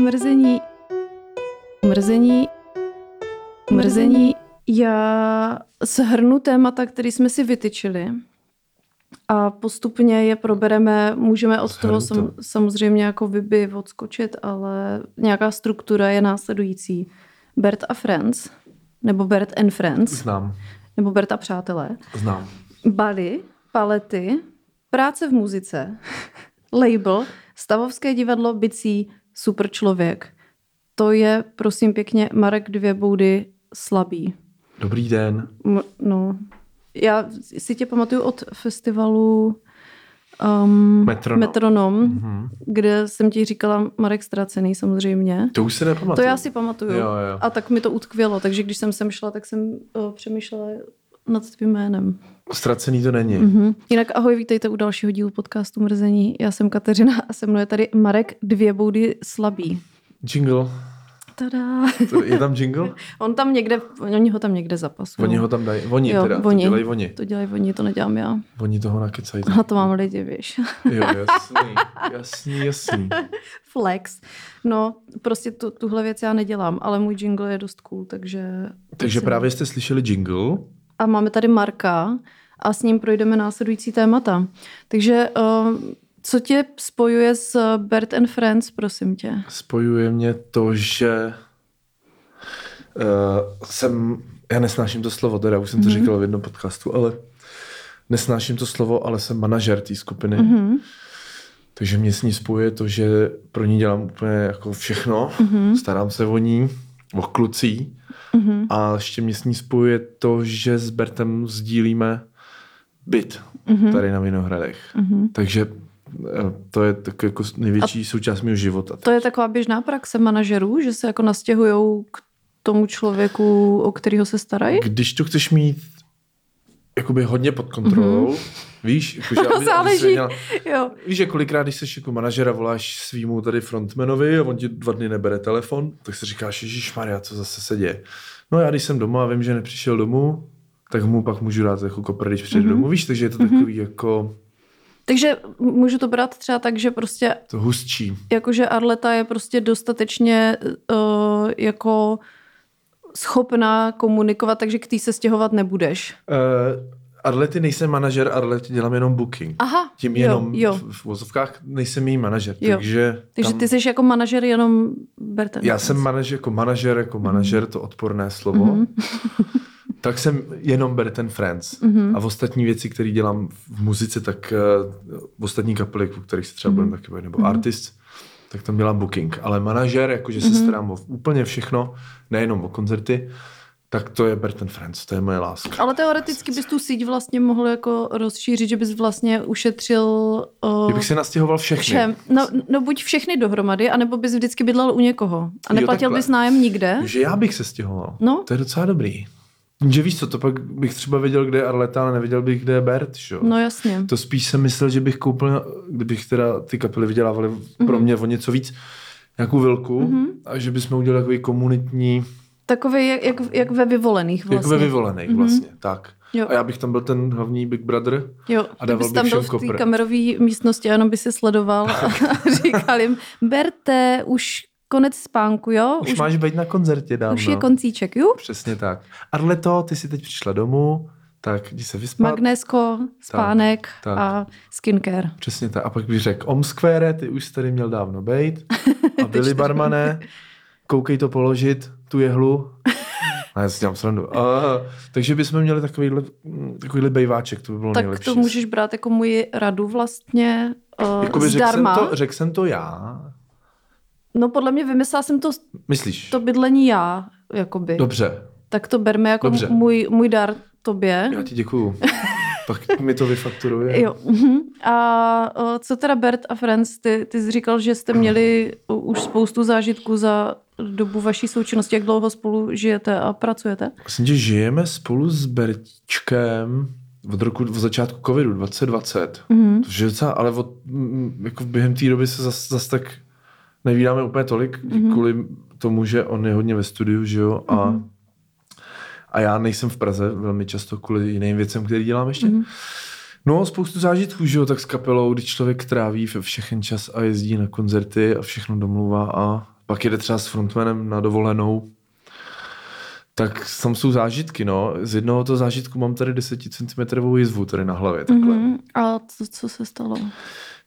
Mrzení. Mrzení. Mrzení. Já shrnu témata, které jsme si vytyčili a postupně je probereme. Můžeme od toho sam, samozřejmě jako vyby odskočit, ale nějaká struktura je následující. Bert a Friends, nebo Bert and Friends. Znám. Nebo Bert a přátelé. Znám. Bali, palety, práce v muzice, label, stavovské divadlo, bicí, super člověk. To je, prosím pěkně, Marek Dvě boudy slabý. Dobrý den. M- no, já si tě pamatuju od festivalu um, Metronom, Metronom mm-hmm. kde jsem ti říkala Marek Ztracený samozřejmě. To už se nepamatuju. To já si pamatuju. Jo, jo. A tak mi to utkvělo, takže když jsem sem šla, tak jsem uh, přemýšlela nad tvým jménem. Ztracený to není. Mm-hmm. Jinak ahoj, vítejte u dalšího dílu podcastu Mrzení. Já jsem Kateřina a se mnou je tady Marek Dvě boudy slabý. Jingle. Tada. Je tam jingle? On tam někde, oni ho tam někde zapasují. Oni ho tam dají. Oni jo, teda, oni. to dělají oni. To dělají oni, to nedělám já. Oni toho nakecají. A to mám lidi, víš. Jo, jasný, jasný, jasný. Flex. No, prostě tu, tuhle věc já nedělám, ale můj jingle je dost cool, takže... Takže právě jste slyšeli jingle. A máme tady Marka a s ním projdeme následující témata. Takže uh, co tě spojuje s Bert and Friends, prosím tě? Spojuje mě to, že uh, jsem, já nesnáším to slovo, teda už jsem to mm-hmm. říkal v jednom podcastu, ale nesnáším to slovo, ale jsem manažer té skupiny. Mm-hmm. Takže mě s ní spojuje to, že pro ní dělám úplně jako všechno, mm-hmm. starám se o ní, o klucí mm-hmm. a ještě mě s ní spojuje to, že s Bertem sdílíme byt mm-hmm. tady na Vinohradech. Mm-hmm. Takže to je tak jako největší a součást mého života. To je taková běžná praxe manažerů, že se jako nastěhují k tomu člověku, o kterého se starají? Když to chceš mít jakoby hodně pod kontrolou, mm-hmm. víš, jakože, aby, Záleží, aby měla, jo. víš, že kolikrát, když jsi jako manažera, voláš svýmu tady frontmanovi a on ti dva dny nebere telefon, tak si říkáš, Ježíš Maria, co zase se děje. No já když jsem doma a vím, že nepřišel domů, tak mu pak můžu dát jako kopr, když přijde mm-hmm. domů, víš, takže je to mm-hmm. takový jako takže můžu to brát třeba tak, že prostě... To hustší. Jakože Arleta je prostě dostatečně uh, jako schopná komunikovat, takže k tý se stěhovat nebudeš. Uh, Arlety nejsem manažer, Arlety dělám jenom booking. Aha, Tím jenom jo, jo. v vozovkách nejsem její manažer, jo. takže... Takže ty jsi jako manažer jenom Berten. Já jsem manažer jako manažer, jako manažer, mm. to odporné slovo. Mm-hmm. tak jsem jenom Bert Friends. Mm-hmm. A v ostatní věci, které dělám v muzice, tak uh, v ostatní kapely, o kterých se třeba mm-hmm. budeme taky bavit, nebo mm-hmm. artist, tak tam dělám booking. Ale manažer, jakože mm-hmm. se starám o úplně všechno, nejenom o koncerty, tak to je Bert Friends, to je moje láska. Ale teoreticky bys tu síť vlastně mohl jako rozšířit, že bys vlastně ušetřil... Uh, Kdybych si nastěhoval všechny. Všem. No, no buď všechny dohromady, anebo bys vždycky bydlel u někoho. A neplatil jo, bys nájem nikde. Že já bych se stěhoval. No. To je docela dobrý. Že víš co, to pak bych třeba věděl, kde je Arleta, ale nevěděl bych, kde je Bert, šo? No jasně. To spíš jsem myslel, že bych koupil, kdybych teda ty kapely vydělávali mm-hmm. pro mě o něco víc, nějakou vilku mm-hmm. a že bychom udělali takový komunitní... Takový jak, jak, jak ve vyvolených vlastně. Jak ve vyvolených mm-hmm. vlastně, tak. Jo. A já bych tam byl ten hlavní Big Brother jo. a dával bych tam byl v té kamerové místnosti a jenom by si sledoval a říkal jim, berte, už konec spánku, jo? Už, už máš být na koncertě dávno. Už je koncíček, jo? Přesně tak. Arleto, ty si teď přišla domů, tak jdi se vyspat. Magnésko, spánek tak, tak. a skincare. Přesně tak. A pak bych řekl, Omsquare, ty už tady měl dávno bejt. A byli barmané, koukej to položit, tu jehlu. A já si dělám srandu. A, takže bychom měli takovýhle, takovýhle bejváček, to by bylo tak nejlepší. Tak to můžeš brát jako můj radu vlastně uh, Jakoby zdarma. Řekl jsem, to, řekl jsem to já, No podle mě vymyslela jsem to, Myslíš? to bydlení já, jakoby. Dobře. Tak to berme jako Dobře. můj, můj dar tobě. Já ti děkuju. Pak mi to vyfakturuje. Jo. Mhm. A o, co teda Bert a Friends, ty, ty jsi říkal, že jste měli už spoustu zážitků za dobu vaší součinnosti. Jak dlouho spolu žijete a pracujete? Myslím, že žijeme spolu s Berčkem od roku, v začátku covidu 2020. Mm-hmm. Je docela, ale od, jako během té doby se zase zas tak nevídáme úplně tolik, mm-hmm. kvůli tomu, že on je hodně ve studiu, že jo, a, mm-hmm. a já nejsem v Praze velmi často kvůli jiným věcem, který dělám ještě. Mm-hmm. No, spoustu zážitků, že jo, tak s kapelou, když člověk tráví všechen čas a jezdí na koncerty a všechno domluvá a pak jede třeba s frontmanem na dovolenou, tak tam jsou zážitky, no. Z jednoho toho zážitku mám tady 10 cm jizvu tady na hlavě, takhle. Mm-hmm. A co, co se stalo?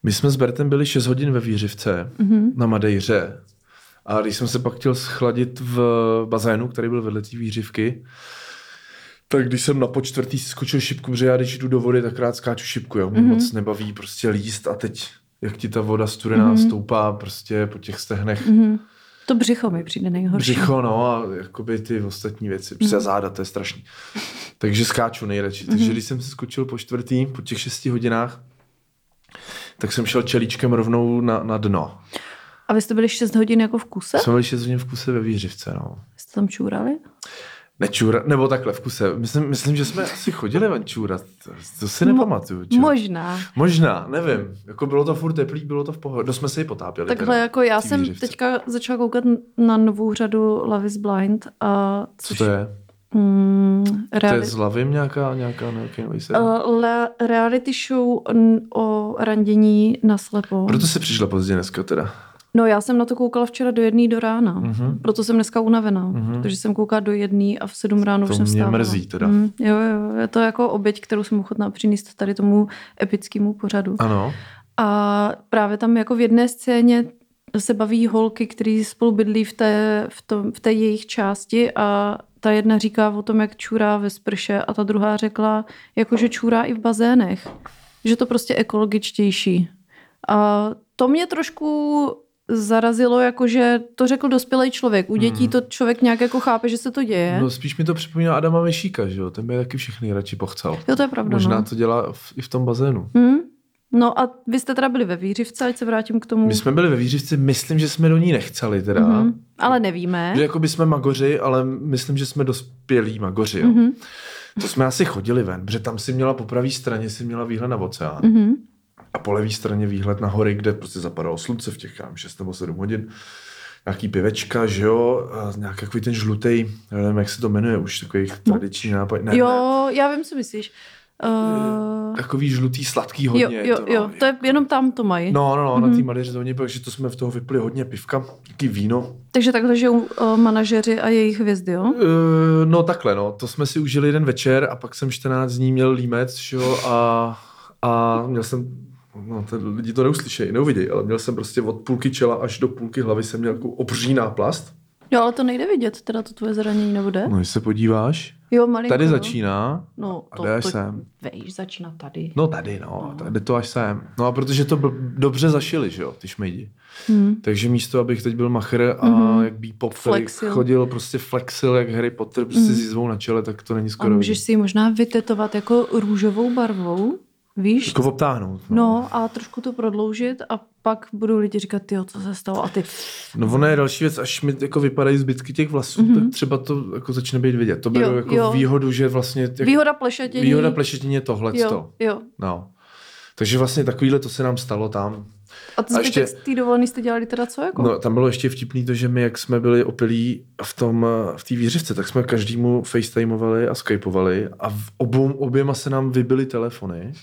My jsme s Bertem byli 6 hodin ve Výřivce mm-hmm. na Madejře. A když jsem se pak chtěl schladit v bazénu, který byl vedle té výřivky, tak když jsem na počtvrtý si skočil šipku, protože já když jdu do vody, tak rád skáču šipku, jo. Mě mm-hmm. moc nebaví prostě líst a teď, jak ti ta voda studená mm-hmm. stoupá prostě po těch stehnech. Mm-hmm. To břicho mi přijde nejhorší. Břicho, no a jakoby ty ostatní věci. Prostě mm. záda, to je strašný. Takže skáču nejradši. Mm. Takže mhm. když jsem se skočil po čtvrtý, po těch šesti hodinách, tak jsem šel čelíčkem rovnou na, na dno. A vy jste byli 6 hodin jako v kuse? Jsme byli 6 hodin v kuse ve výřivce, no. Jste tam čůrali? Nečůra, nebo takhle v kuse. Myslím, myslím že jsme asi chodili ven čůrat. To, si nepamatuju. Čo? Možná. Možná, nevím. Jako bylo to furt teplý, bylo to v pohodě. Dost jsme se ji potápěli. Takhle teda, jako já jsem výřivce. teďka začala koukat na novou řadu Love is Blind. A což, Co to je? Mm, reali- to je s Lavim nějaká, nějaká nějaký nový uh, le- reality show o randění na slepo. Proto se přišla pozdě dneska teda. No já jsem na to koukala včera do jedné do rána, mm-hmm. proto jsem dneska unavená, mm-hmm. protože jsem koukala do jedné a v sedm ráno to už jsem mě stávala. mrzí teda. Mm, jo, jo, je to jako oběť, kterou jsem ochotná přinést tady tomu epickému pořadu. Ano. A právě tam jako v jedné scéně se baví holky, které spolu bydlí v té, v, tom, v té jejich části a ta jedna říká o tom, jak čůrá ve sprše a ta druhá řekla, jako že čůrá i v bazénech. Že to prostě ekologičtější. A to mě trošku zarazilo, jako že to řekl dospělý člověk. U dětí hmm. to člověk nějak jako chápe, že se to děje. No spíš mi to připomíná Adama Vešíka, že jo? Ten by taky všechny radši pochcel. Jo, to je pravda. Možná no. to dělá v, i v tom bazénu. Hmm. No a vy jste teda byli ve Výřivce, ať se vrátím k tomu. My jsme byli ve Výřivce, myslím, že jsme do ní nechceli teda. Mm-hmm. Ale nevíme. Že jako by jsme magoři, ale myslím, že jsme dospělí magoři. Jo. Mm-hmm. To jsme asi chodili ven, protože tam si měla po pravé straně si měla výhled na oceán. Mm-hmm a po levé straně výhled na hory, kde prostě zapadalo slunce v těch 6 nebo 7 hodin. Nějaký pivečka, že jo, nějaký takový ten žlutý, nevím, jak se to jmenuje, už takový no. tradiční nápad. Ne, jo, ne. já vím, co myslíš. Uh... Takový žlutý, sladký hodně. Jo, jo, to, no. jo, to je jenom tam to mají. No, no, no mm-hmm. na mhm. té malé zóně, protože to jsme v toho vypili hodně pivka, taky víno. Takže takhle žijou uh, manažeři a jejich hvězdy, jo? Uh, no takhle, no, to jsme si užili jeden večer a pak jsem 14 dní měl límec, že jo, a, a měl jsem no, ten, lidi to neuslyšejí, neuvidějí, ale měl jsem prostě od půlky čela až do půlky hlavy jsem měl jako obří náplast. Jo, ale to nejde vidět, teda to tvoje zranění, nebo jde? No, když se podíváš, jo, malinko, tady začíná no, to, a jde až to, sem. Vejš, začíná tady. No tady, no, no. tady to až sem. No a protože to byl, dobře zašili, že jo, ty šmejdi. Hmm. Takže místo, abych teď byl macher a hmm. jak Bebop, který chodil, prostě flexil jak Harry Potter, prostě hmm. s jizvou na čele, tak to není skoro. A můžeš si ji možná vytetovat jako růžovou barvou? Víš? Jako obtáhnout. No. no. a trošku to prodloužit a pak budou lidi říkat, ty, co se stalo a ty. No ono je další věc, až mi jako vypadají zbytky těch vlasů, mm-hmm. tak třeba to jako začne být vidět. To jo, jako jo. výhodu, že vlastně... Jak, výhoda plešetině. Výhoda plešetině je tohle. Jo, jo. No. Takže vlastně takovýhle to se nám stalo tam. A to ještě, z té dovolený jste dělali teda co? Jako? No, tam bylo ještě vtipný to, že my, jak jsme byli opilí v tom, v té výřivce, tak jsme každému facetimovali a skypovali a v obou, oběma se nám vybily telefony.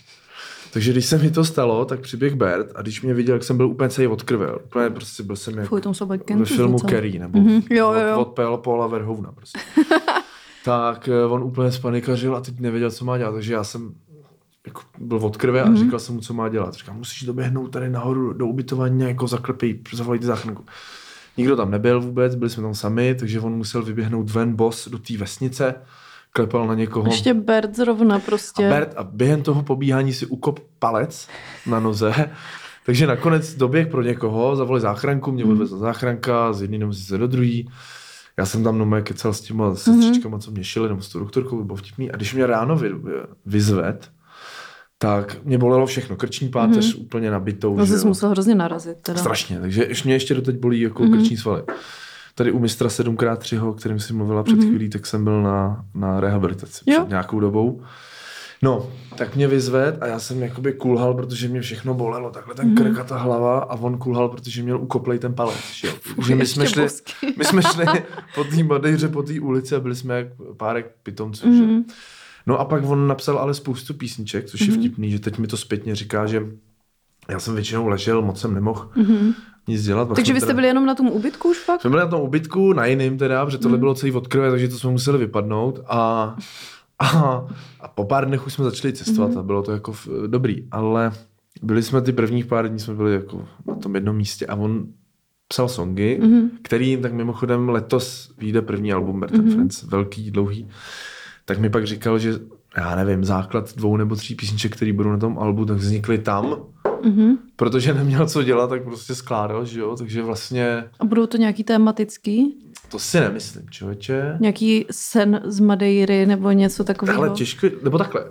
Takže když se mi to stalo, tak přiběh Bert a když mě viděl, jak jsem byl úplně celý od krve, úplně prostě byl jsem jak ve filmu Kerry nebo mm-hmm. jo, jo, jo. od, od Paula Verhovna prostě. tak eh, on úplně spanikařil a teď nevěděl, co má dělat, takže já jsem jako byl od krve a mm-hmm. říkal jsem mu, co má dělat. Říkal, musíš doběhnout tady nahoru do ubytování, jako zaklepej, zavolejte záchranku. Nikdo tam nebyl vůbec, byli jsme tam sami, takže on musel vyběhnout ven boss do té vesnice klepal na někoho. Ještě Bert zrovna prostě. A Bert a během toho pobíhání si ukop palec na noze, takže nakonec doběh pro někoho, zavolali záchranku, mě odvezla záchranka, z jedné nemocnice do druhý. Já jsem tam nomé kecal s těma mhm. sestřičkama, co mě šili, nebo s tou doktorkou, bylo vtipný. A když mě ráno vy, vyzved, tak mě bolelo všechno. Krční páteř mm-hmm. úplně nabitou. No jsi musel hrozně narazit. Teda. Strašně, takže mě ještě doteď bolí jako mm-hmm. krční svaly tady u mistra 7x3, o kterém jsi mluvila před mm-hmm. chvílí, tak jsem byl na, na rehabilitaci jo. před nějakou dobou. No, tak mě vyzved a já jsem jakoby kulhal, protože mě všechno bolelo, takhle ten mm-hmm. krk a ta hlava a on kulhal, protože měl ukoplej ten palec. Že, že my, jsme šli, my jsme šli po té Madejře, po té ulici a byli jsme jak párek pitomců. Mm-hmm. Že? No a pak on napsal ale spoustu písniček, což mm-hmm. je vtipný, že teď mi to zpětně říká, že já jsem většinou ležel, moc jsem nemohl mm-hmm. Nic dělat. Takže vy jste byli jenom na tom ubytku už pak? Jsme byli na tom ubytku, na jiným teda, protože tohle mm. bylo celý od krve, takže to jsme museli vypadnout a, a, a po pár dnech už jsme začali cestovat mm. a bylo to jako dobrý, ale byli jsme ty prvních pár dní, jsme byli jako na tom jednom místě a on psal songy, mm-hmm. který tak mimochodem letos vyjde první album Bertrand mm-hmm. Friends, velký, dlouhý, tak mi pak říkal, že já nevím, základ dvou nebo tří písniček, které budou na tom albu, tak vznikly tam, mm-hmm. protože neměl co dělat, tak prostě skládal, že jo, takže vlastně... A budou to nějaký tematický? To si nemyslím, člověče. Nějaký sen z Madeiry nebo něco takového? Ale těžko, nebo takhle, uh,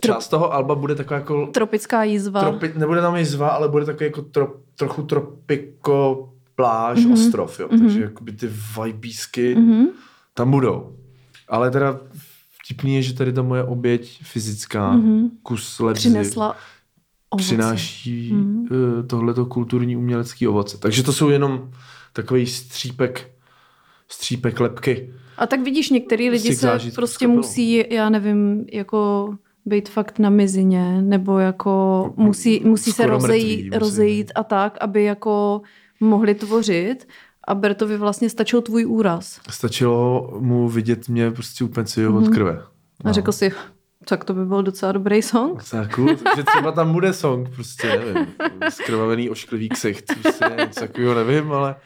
část toho alba bude taková jako... Tropická jízva. Tropi, nebude tam jízva, ale bude takový jako tro, trochu tropiko pláž, mm-hmm. ostrov, jo. Mm-hmm. Takže jakoby ty vibísky mm-hmm. tam budou. Ale teda vtipný je, že tady ta moje oběť fyzická, mm-hmm. kus lebzy, Přinesla ovoce. přináší mm-hmm. tohleto kulturní umělecký ovoce. Takže to jsou jenom takový střípek, střípek lepky. A tak vidíš, některý lidi se prostě musí, já nevím, jako být fakt na mizině, nebo jako musí, musí se rozejít, mrtvý, rozejít a tak, aby jako mohli tvořit a Bertovi vlastně stačil tvůj úraz. Stačilo mu vidět mě prostě úplně mm-hmm. od mhm. krve. No. A řekl si, tak to by byl docela dobrý song. Taku, že třeba tam bude song, prostě nevím, skrvavený ošklivý ksicht, prostě něco takového nevím, ale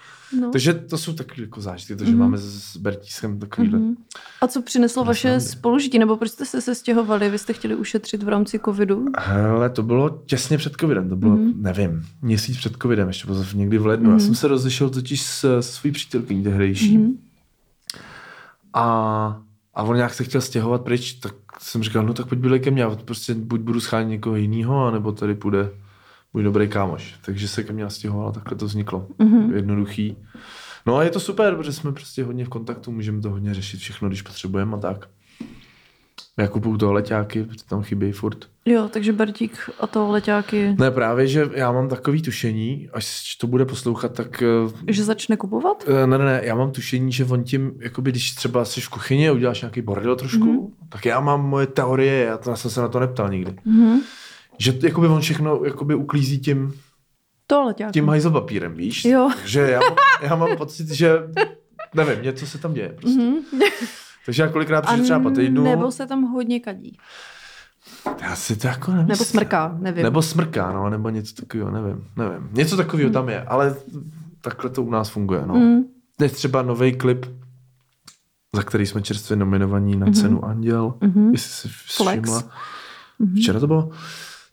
No. Takže to jsou takové jako zážitky, to, že mm-hmm. máme s Bertískem takovýhle. Mm-hmm. A co přineslo vaše spolužití, nebo proč jste se sestěhovali? Vy jste chtěli ušetřit v rámci covidu? Hele, to bylo těsně před covidem, to bylo, mm-hmm. nevím, měsíc před covidem, ještě bylo někdy v lednu. Mm-hmm. Já jsem se rozešel totiž s, s svojí přítelkyní tehdejší. Mm-hmm. A, a on nějak se chtěl stěhovat pryč, tak jsem říkal, no tak pojď byle ke mně, prostě buď budu schánit někoho jiného, anebo tady půjde můj dobrý kámoš. Takže se ke mně a takhle to vzniklo. Mm-hmm. Jednoduchý. No a je to super, protože jsme prostě hodně v kontaktu, můžeme to hodně řešit všechno, když potřebujeme a tak. Já kupuju toho leťáky, protože tam chybí furt. Jo, takže Bertík a to leťáky. Ne, právě, že já mám takový tušení, až to bude poslouchat, tak... Eh, že začne kupovat? Eh, ne, ne, ne, já mám tušení, že on tím, jakoby, když třeba jsi v kuchyni a uděláš nějaký bordel trošku, mm-hmm. tak já mám moje teorie, já, to, já jsem se na to neptal nikdy. Mm-hmm že jakoby on všechno jakoby uklízí tím, Toaleťákem. tím hajzlopapírem, víš? Jo. Že já mám, já mám pocit, že nevím, něco se tam děje prostě. Mm-hmm. Takže já kolikrát přijdu třeba po týdnu. Nebo se tam hodně kadí. Já si to jako nevím. Nebo smrká, nevím. Nebo smrká, no, nebo něco takového, nevím, nevím. Něco takového mm. tam je, ale takhle to u nás funguje, no. Mm. Dnes třeba nový klip, za který jsme čerstvě nominovaní na mm-hmm. cenu Anděl, mm-hmm. jestli si všimla. Mm-hmm. Včera to bylo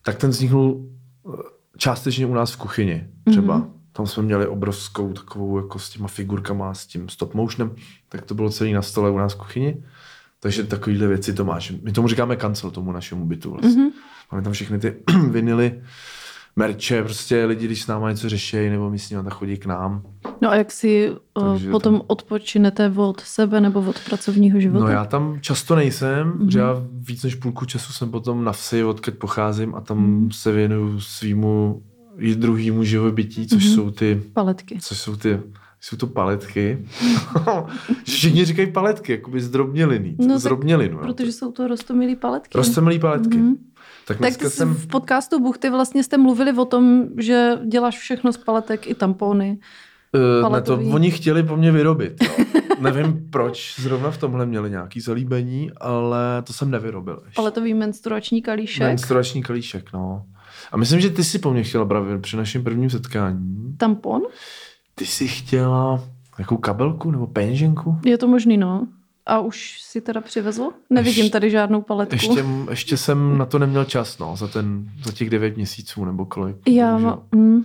tak ten vzniknul eh, částečně u nás v kuchyni třeba. Mm-hmm. Tam jsme měli obrovskou takovou jako s těma figurkama, s tím stop motionem, tak to bylo celý na stole u nás v kuchyni. Takže takovýhle věci to máš. My tomu říkáme kancel tomu našemu bytu vlastně. Mm-hmm. Máme tam všechny ty vinily, merče, prostě lidi, když s náma něco řeší, nebo my s nimi tak chodí k nám. No a jak si uh, potom tam... odpočinete od sebe nebo od pracovního života? No já tam často nejsem, mm-hmm. že já víc než půlku času jsem potom na vsi, odkud pocházím a tam mm. se věnuju svýmu i druhému živobytí, což mm-hmm. jsou ty... Paletky. Což jsou ty jsou to paletky. Všichni říkají paletky, jakoby zdrobněliny. No, zdrobnělinu. Protože jsou to rostomilý paletky. Rostomilý paletky. Mm-hmm. Tak, tak jsem... v podcastu Buchty vlastně jste mluvili o tom, že děláš všechno z paletek i tampony. Uh, ne, to oni chtěli po mně vyrobit. Jo. Nevím, proč zrovna v tomhle měli nějaký zalíbení, ale to jsem nevyrobil. Ještě. Paletový menstruační kalíšek. Menstruační kalíšek, no. A myslím, že ty si po mně chtěla právě při našem prvním setkání. Tampon? Ty jsi chtěla jakou kabelku nebo peněženku? Je to možný, no. A už si teda přivezl? Nevidím tady žádnou paletku. Ještě, ještě jsem na to neměl čas, no, za, ten, za těch devět měsíců nebo kolik. Já, mm,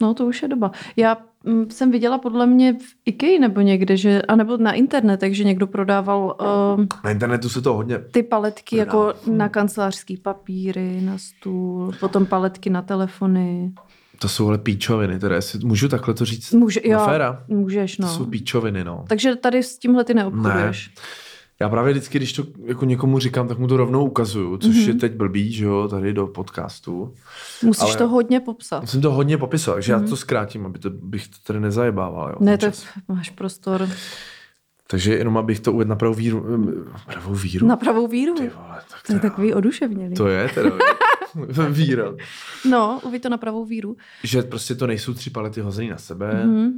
no to už je doba. Já mm, jsem viděla podle mě v IKEA nebo někde, že, anebo na internetech, že někdo prodával uh, na internetu se to hodně ty paletky prodává. jako na kancelářský papíry, na stůl, potom paletky na telefony. To jsou ale píčoviny, teda jestli můžu takhle to říct Může, jo, féra? můžeš, no. To jsou píčoviny, no. Takže tady s tímhle ty neobchoduješ. Ne. Já právě vždycky, když to jako někomu říkám, tak mu to rovnou ukazuju, což mm-hmm. je teď blbý, že jo, tady do podcastu. Musíš Ale to hodně popsat. Musím to hodně popisovat, takže mm-hmm. já mhm. to zkrátím, aby to, bych to tady nezajebával. Jo, ne, to máš prostor. Takže jenom abych to uvedl na pravou víru. eh, Pravou víru? Na pravou víru. Ty vole, tak To je takový oduševnělý. To je teda víra. No, uvi to na pravou víru. Že prostě to nejsou tři palety hozený na sebe. Mhm.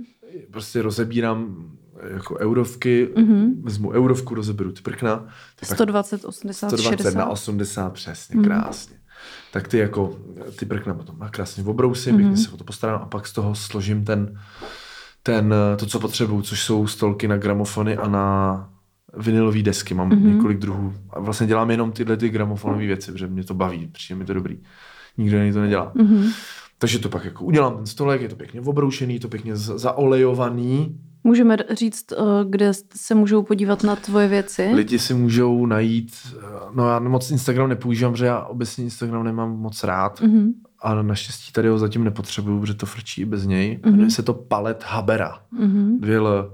Prostě rozebírám jako eurovky, Mhm. vezmu eurovku, rozeberu ty prkna. Ty pak 120, 80, 120 60. na 80, přesně, Mhm. krásně. Tak ty jako, ty prkna potom a krásně obrousím, Mhm. pěkně se o to postarám a pak z toho složím ten, ten, to, co potřebuju, což jsou stolky na gramofony a na vinylové desky. Mám Mhm. několik druhů. A vlastně dělám jenom tyhle ty gramofonové věci, protože mě to baví, přijde mi to dobrý. Nikdo jiný to nedělá. Mhm. Takže to pak jako udělám ten stolek, je to pěkně obroušený, to pěkně za- zaolejovaný. Můžeme říct, eh, kde se můžou podívat na tvoje věci. Lidi si můžou najít, eh, no já moc Instagram nepoužívám, protože já obecně Instagram nemám moc rád. Mhm. A naštěstí tady ho zatím nepotřebuju, protože to frčí i bez něj. Mm-hmm. Jmenuje se to Palet Habera. Mhm. Dvě L.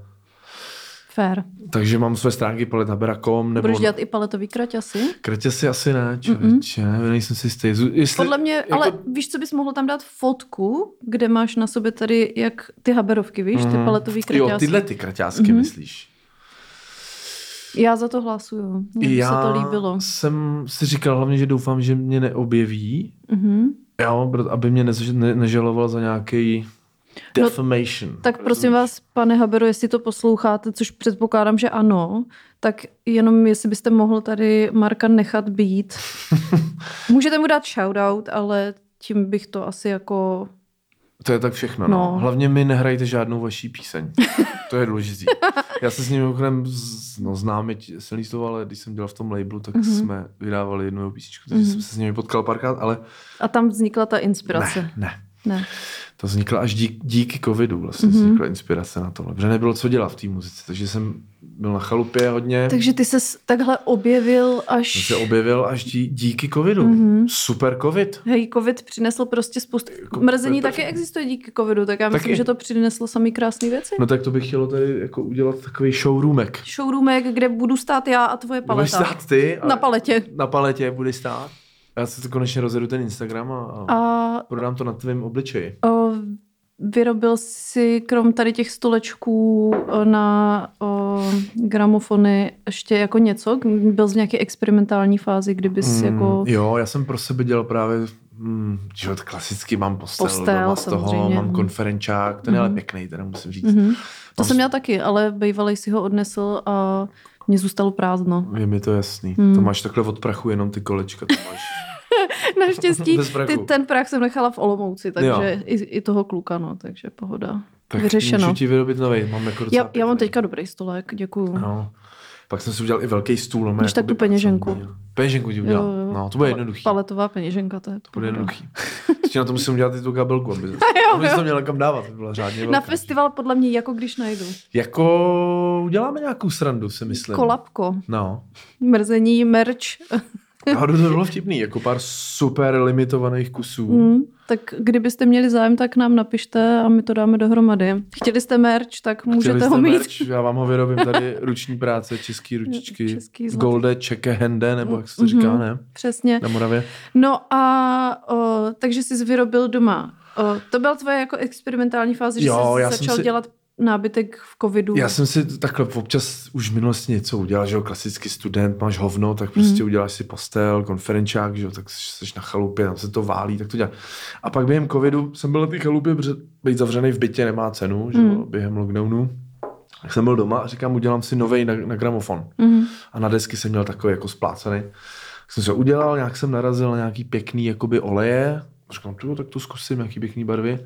Fair. Takže mám své stránky palethabera.com nebo... Budeš dělat i paletový kraťasy? Kratě si asi ne, člověče, mm-hmm. nejsem si jistý. Jestli, Podle mě, jako, ale víš, co bys mohl tam dát fotku, kde máš na sobě tady jak ty haberovky, víš, ty Mhm. paletový kraťásy. Jo, tyhle ty kraťásky mm-hmm. myslíš. Já za to hlasuju. Mně Já se to líbilo. jsem si říkal hlavně, že doufám, že mě neobjeví, Mhm. jo, aby mě než, ne, nežaloval za nějaký defamation. No, Tak prosím vás, pane Haberu, jestli to posloucháte, což předpokládám, že ano, tak jenom jestli byste mohl tady Marka nechat být. Můžete mu dát shoutout, ale tím bych to asi jako... To je tak všechno. No. No. Hlavně mi nehrajte žádnou vaší píseň. To je důležitý. Já se s ním z- no, známe tě- silný slovo, ale když jsem dělal v tom labelu, tak Mhm. mm-hmm. jsme vydávali jednu jeho písničku, takže mm-hmm. jsem se s nimi potkal párkrát, ale A tam vznikla ta inspirace. ne, ne. ne. To vznikla až dík, díky covidu vlastně Mhm. mm-hmm. vznikla inspirace na tohle, protože nebylo co dělat v té muzice, takže jsem byl na chalupě hodně, takže ty se takhle objevil jsem až... se objevil až dí, díky covidu. Mhm. Mm-hmm. Super covid. Hej, covid přinesl prostě spoustu... Jako- Mrzení to- taky existuje díky covidu, tak já myslím, Taky. že to přineslo samý krásné věci. No tak to bych chtělo tady jako udělat takový showroomek. Showroomek, kde budu stát já a tvoje Budeš paleta. stát ty. a- Na paletě. Na paletě budeš stát. Já si to konečně rozjedu ten Instagram a, a A prodám to na tvém obličeji. o, vyrobil si krom tady těch stolečků na o, gramofony ještě jako něco? Byl z nějaké experimentální fázi, kdybys mm, jako... Jo, já jsem pro sebe dělal právě mm, že klasicky mám postel, Postel, doma z toho, samozřejmě. mám konferenčák, ten je ale Mhm. pěkný, teda musím říct. Mhm. To jsem měla taky, ale bývalej si ho odnesl a mě zůstalo prázdno. Je mi to jasný. Hmm. To máš takhle od prachu jenom ty kolečka. To máš. Naštěstí ty, ten prach jsem nechala v Olomouci, takže Jo. i, i toho kluka, no, takže pohoda. Tak Vyřešeno. můžu ti vyrobit nový, mám jako Já, já mám teďka dobrý stolek, děkuju. No. Pak jsem si udělal i velký stůl. No, Když tak tu peněženku. Peněženku ti udělal. Jo, jo. No, to bude Ale- jednoduchý. Paletová peněženka, to je To bude jednoduchý. Ještě na to musím udělat i tu kabelku, aby, jo. aby to měl kam dávat, aby byla řádně Na velká. festival podle mě jako když najdu. Jako uděláme nějakou srandu, si myslím. Kolapko, No. mrzení, merch. Náhodou to bylo vtipný, jako pár super limitovaných kusů. Mm, tak kdybyste měli zájem, tak nám napište a my to dáme dohromady. Chtěli jste merch, tak můžete Chtěli ho mít. Merch, já vám ho vyrobím tady ruční práce, český ručičky, Český v. Golde, Čeke, Hende, nebo jak se to říká, Mhm. ne? Přesně. Na Moravě. No a o, takže jsi vyrobil doma. O, to byla tvoje jako experimentální fáze, že Jo, jsi začal si- dělat nábytek v covidu. Já jsem si takhle občas už v minulosti něco udělal, že jo, klasický student, máš hovno, tak prostě mm. uděláš si postel, konferenčák, že jo, tak jsi na chalupě, tam se to válí, tak to dělá. A pak během covidu jsem byl na té chalupě, protože být zavřený v bytě nemá cenu, že jo, Mhm. během lockdownu. Tak jsem byl doma a říkám, udělám si nový na, na gramofon. Mhm. A na desky jsem měl takový jako splácený. Tak jsem se udělal, nějak jsem narazil na nějaký pěkný jakoby oleje. Říkám, tak to zkusím, nějaký pěkný barvy.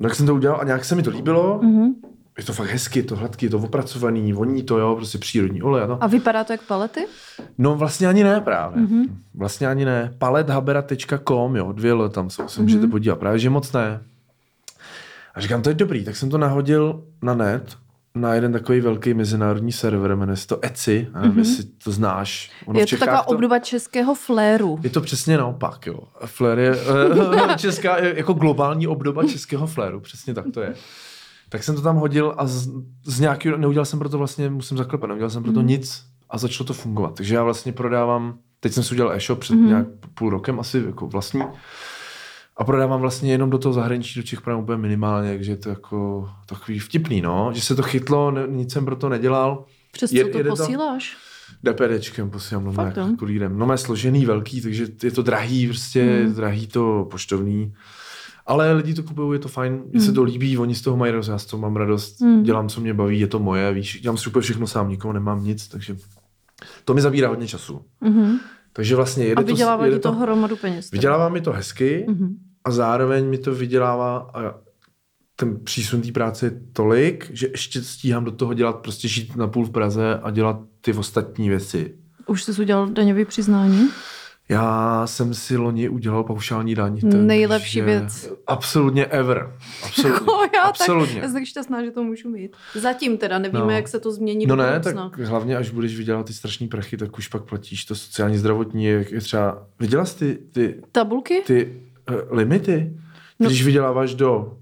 No, tak jsem to udělal a nějak se mi to líbilo. Mhm. Je to fakt hezky, je to hladký, je to opracovaný, voní to, jo, prostě přírodní olej. a to. A vypadá to jak palety? No vlastně ani ne právě. Mhm. Mm-hmm. Vlastně ani ne. Palethabera.com, jo, dvě L tam jsou, se můžete podívat. Právě, že moc ne. A říkám, to je dobrý, tak jsem to nahodil na net, na jeden takový velký mezinárodní server, jmenuje se to Etsy, já nevím, mm-hmm. jestli to znáš. Ono je to taková obdoba českého fléru. je to přesně naopak, jo. Flair je eh, česká, jako globální obdoba českého fléru, přesně tak to je. Tak jsem to tam hodil a z, z nějakého, neudělal jsem pro to vlastně, musím zaklepat, neudělal jsem pro to nic a začalo to fungovat. Takže já vlastně prodávám, teď jsem si udělal e-shop před Mhm. nějak půl rokem asi jako vlastní A prodávám vlastně jenom do toho zahraničí, do Čech prodávám úplně minimálně, takže je to jako takový vtipný, no. Že se to chytlo, ne, nic jsem pro to nedělal. Přes co to posíláš? DPDčkem posílám, no jako jo? kurýrem. No mé složený, velký, takže je to drahý, prostě Hmm. mm. drahý to poštovný. Ale lidi to kupují, je to fajn, mně Hmm. se to líbí, oni z toho mají radost, já z toho mám radost, Mm. dělám, co mě baví, je to moje, víš, dělám úplně všechno sám, nikoho nemám nic, takže to mi zabírá hodně času. Mhm. Takže vlastně jede A vydělává to, jede to hromadu peněz. Vydělává mi to hezky Mhm. A zároveň mi to vydělává a ten přísun té práce je tolik, že ještě stíhám do toho dělat, prostě žít na půl v Praze a dělat ty ostatní věci. Už jsi udělal daňový přiznání? Já jsem si loni udělal paušální daň. Nejlepší věc. Absolutně ever. Absolutně. Jako já absolutně. tak, jsem šťastná, že to můžu mít. Zatím teda nevíme, No. jak se to změní No ne, tak hlavně až budeš vydělat ty strašný prachy, tak už pak platíš to sociální zdravotní, jak je třeba, viděla jsi ty, ty, Tabulky? ty limity? No. Když vyděláváš do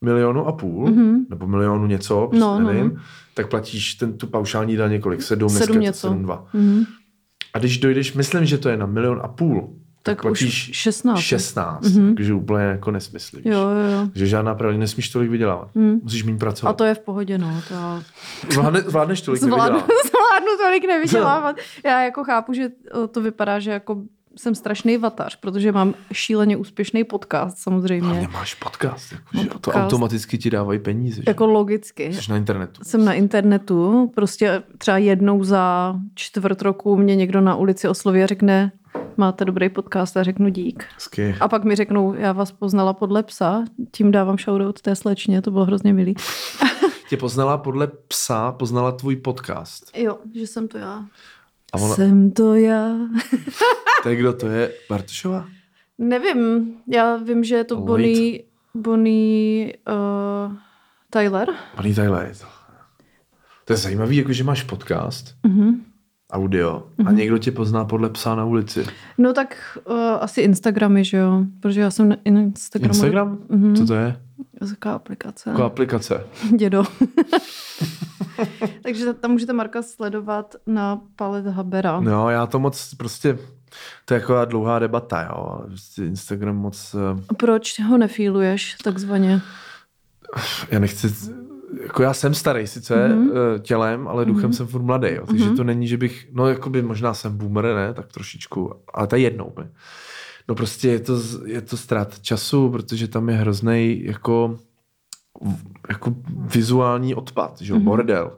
milionu a půl, Mhm. nebo milionu něco, prostě No, no, nevím, no. tak platíš ten, tu paušální daň je kolik? Sedm, Sedm něco. sedm dva. Mhm. A když dojdeš, myslím, že to je na milion a půl, Tak už platíš 16. 16, Mhm. takže úplně jako nesmysl. Jo, jo, jo. Že žádná pravidla, nesmíš tolik vydělávat. Mhm. Musíš méně A pracovat. to je v pohodě, no. To já Zvládne, zvládneš tolik zvládnu, nevydělávat. zvládnu tolik nevydělávat. Já jako chápu, že to vypadá, že jako jsem strašný vatař, protože mám šíleně úspěšný podcast Hlavně samozřejmě. máš podcast, jako, Mám že to podcast. automaticky ti dávají peníze. Že? Jako logicky. Jsi na internetu. Jsem na internetu, prostě třeba jednou za čtvrt roku mě někdo na ulici osloví a řekne, máte dobrý podcast a řeknu dík. Hezky. A pak mi řeknou, já vás poznala podle psa, tím dávám shoutout té slečně, to bylo hrozně milý. Tě poznala podle psa, poznala tvůj podcast. Jo, že jsem to já. A ona, Jsem to já. to je kdo to je? Bartošová? Nevím, já vím, že je to Wait. Bonnie, Bonnie uh, Tyler. Paní Tyler je to. To je zajímavý, jako že máš podcast, Mhm. audio, a někdo tě pozná podle psa na ulici. No tak uh, asi Instagramy, že jo? Protože já jsem na Instagramu. Instagram? Mhm. Co to je? Jaká aplikace? Jako aplikace. Dědo. Takže tam můžete Marka sledovat na Palet Habera. No, já to moc prostě, to je jako dlouhá debata, jo. Prostě Instagram moc, eh, A Proč ho nefíluješ takzvaně? já nechci, jako já jsem starý sice Mhm. mm-hmm. tělem, ale duchem mm-hmm. jsem furt mladý, jo. takže Mhm. to není, že bych, no jakoby možná jsem boomer, ne, tak trošičku, ale to je jednou úplně. No prostě je to, je to ztrát času, protože tam je hrozný jako, jako vizuální odpad, že jo, Mhm. mm-hmm. bordel.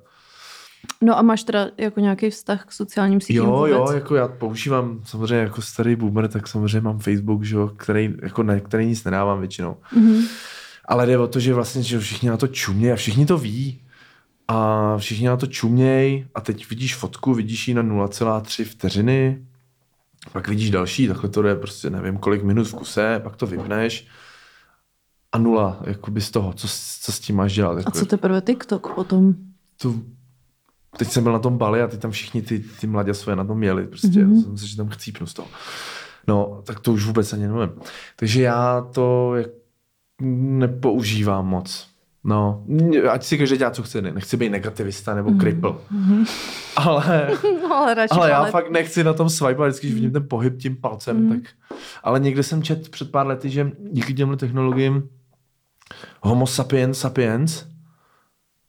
No a máš teda jako nějaký vztah k sociálním sítím Jo, vůbec? jo, jako já používám samozřejmě jako starý boomer, tak samozřejmě mám Facebook, že jo, který, jako na který nic nedávám většinou. Mhm. Ale jde o to, že vlastně že všichni na to čumějí a všichni to ví. A všichni na to čumějí a teď vidíš fotku, vidíš ji na 0,3 vteřiny, pak vidíš další, takhle to jde prostě nevím kolik minut v kuse, pak to vypneš a nula jakoby z toho, co, s- co s tím máš dělat. A Jako, co teprve TikTok potom? to, teď jsem byl na tom Bali a ty tam všichni ty, ty mladě na tom měli, prostě, Mhm. mm-hmm. jsem si, že tam chcípnu z toho. No, tak to už vůbec ani nevím. Takže já to jak, nepoužívám moc. No, ať si každý dělá, co chce, ne. nechci být negativista nebo mm-hmm. kripl. Ale, No, ale radši ale já palet. fakt nechci na tom swipe, vždycky, když vidím ten pohyb tím palcem, Mhm. tak... Ale někde jsem čet před pár lety, že díky těmhle technologiím Homo sapiens sapiens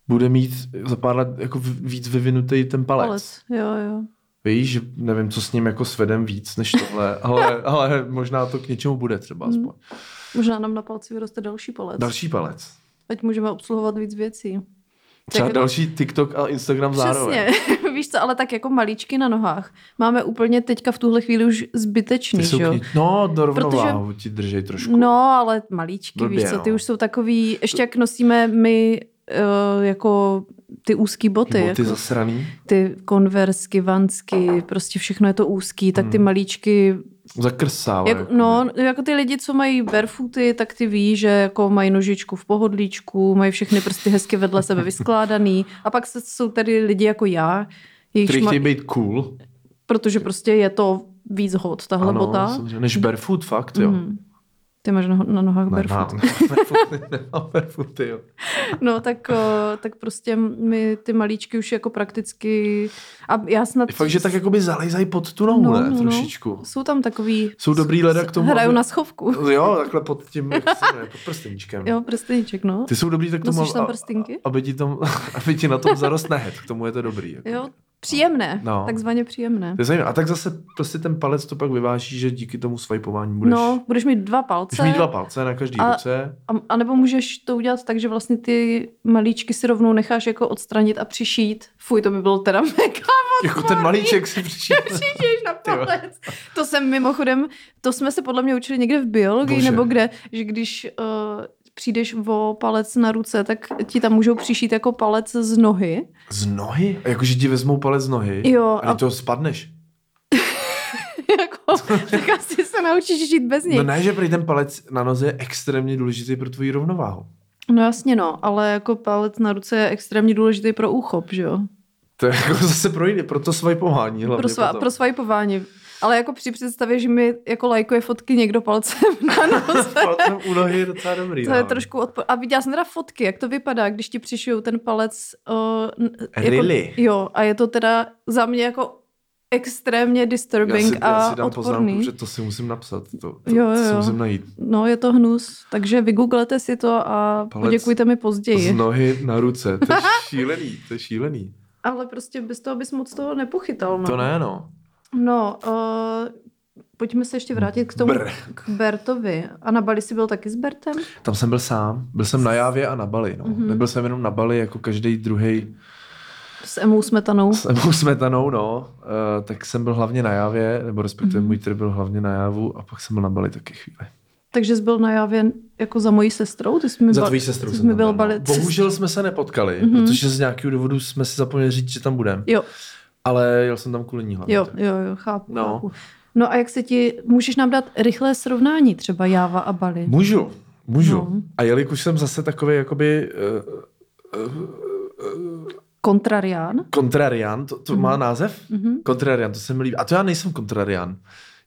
bude mít za pár let jako víc vyvinutý ten palec. Palec. Jo, jo. Víš, že nevím, co s ním jako svedem víc než tohle, ale, ale možná to k něčemu bude třeba aspoň. Možná nám na palci vyroste další palec. Další palec. Ať můžeme obsluhovat víc věcí. Třeba Tak- další TikTok a Instagram zároveň. Přesně. Víš co, ale tak jako malíčky na nohách. Máme úplně teďka v tuhle chvíli už zbytečný, Ty jsou jo? no, do rovnováhu ti držej trošku. No, ale malíčky, Blbě, víš co, ty no. už jsou takový, ještě jak nosíme my uh, jako ty úzký boty, Ty boty jako, zasraný. ty konversky, vansky, prostě všechno je to úzký, tak ty Hmm. malíčky, Zakrsávají. jako, no, jako ty lidi, co mají barefooty, tak ty ví, že jako mají nožičku v pohodlíčku, mají všechny prsty hezky vedle sebe vyskládaný a pak se- jsou tady lidi jako já, ma- chtějí být cool. protože prostě je to víc hot, tahle ano, bota. samozřejmě, než barefoot, fakt, jo. Mhm. Ty máš na, na nohách barefoot. Barefoot, nemám barefooty, jo. No tak, o, tak prostě my ty malíčky už jako prakticky... A já snad... Fakt, že tak jakoby zalejzají pod tu nohu, No, ne? no, no. Trošičku. Jsou tam takový... Jsou dobrý leda k tomu, Hrajou aby- na schovku. Jo, takhle pod tím, jak se jmenuje, pod prsteníčkem. Jo, prsteníček, no. Ty jsou dobrý tak tomu, Nosíš tam a- prstinky? aby ti, tom, aby ti na tom zarostne head, k tomu je to dobrý. Jako. Jo, příjemné. No. Takzvaně příjemné. To je zajímavé. A tak zase prostě ten palec to pak vyváží, že díky tomu swipování budeš, No, budeš mít dva palce. budeš mít dva palce na každý A- ruce. A, a nebo můžeš to udělat tak, že vlastně ty malíčky si rovnou necháš jako odstranit a přišít. Fuj, to by bylo teda mega Jako ten malíček si přišel. přijdeš na palec. To jsem mimochodem, to jsme se podle mě učili někde v biologii Bože. nebo kde, že když uh, přijdeš o palec na ruce, tak ti tam můžou přišít jako palec z nohy. Z nohy? Jakože ti vezmou palec z nohy? Jo, A a- to spadneš. jako, tak asi se naučíš žít bez něj. No ne, že prý ten palec na noze je extrémně důležitý pro tvoji rovnováhu. No jasně no, ale jako palec na ruce je extrémně důležitý pro úchop, že jo? To je jako zase pro jiné, pro to swipování hlavně Pro, potom. pro swipování. Ale jako při představě, že mi jako lajkuje fotky někdo palcem na nose. Palcem u nohy je docela dobrý. To je no. trošku odpo- A viděla jsem teda fotky, jak to vypadá, když ti přišijou ten palec. Uh, Really? Jako, jo, a je to teda za mě jako extrémně já disturbing si, já a si dám poznámku, odporný. že to si musím napsat. To, to, Jo, to jo, si musím najít. No, je to hnus, takže vygooglete si to a Palec poděkujte mi Z později. nohy na ruce. To je šílený, to je šílený. Ale prostě bez toho bys moc toho nepochytal. No. To ne, no. No, uh, pojďme se ještě vrátit k tomu, Brr. k Bertovi. A na Bali jsi byl taky s Bertem? Tam jsem byl sám. Byl jsem na Jávě a na Bali. No. Mhm. Nebyl jsem jenom na Bali, jako každý druhý S Emou Smetanou? s Emou Smetanou, no. Uh, tak jsem byl hlavně na Jávě, nebo respektive Mhm. můj trip byl hlavně na Jávu a pak jsem byl na Bali taky chvíli. Takže jsi byl na Javě jako za mojí sestrou? Ty jsi mi Za bal- tvojí sestrou jsi jsem mi byl byl, no. Bohužel jsme se nepotkali, Mhm. protože z nějakého důvodu jsme si zapomněli říct, že tam budeme. Jo, Ale jel jsem tam kvůli ní hlavně. jo, jo, jo, chápu, No. chápu. No a jak se ti... Můžeš nám dát rychlé srovnání třeba Java a Bali? Můžu, můžu. No. A jelikož jsem zase takový jakoby uh, Kontrarián? kontrarian, to, to Mhm. má název? Mhm. Kontrarian, to se mi líbí. A to já nejsem kontrarian.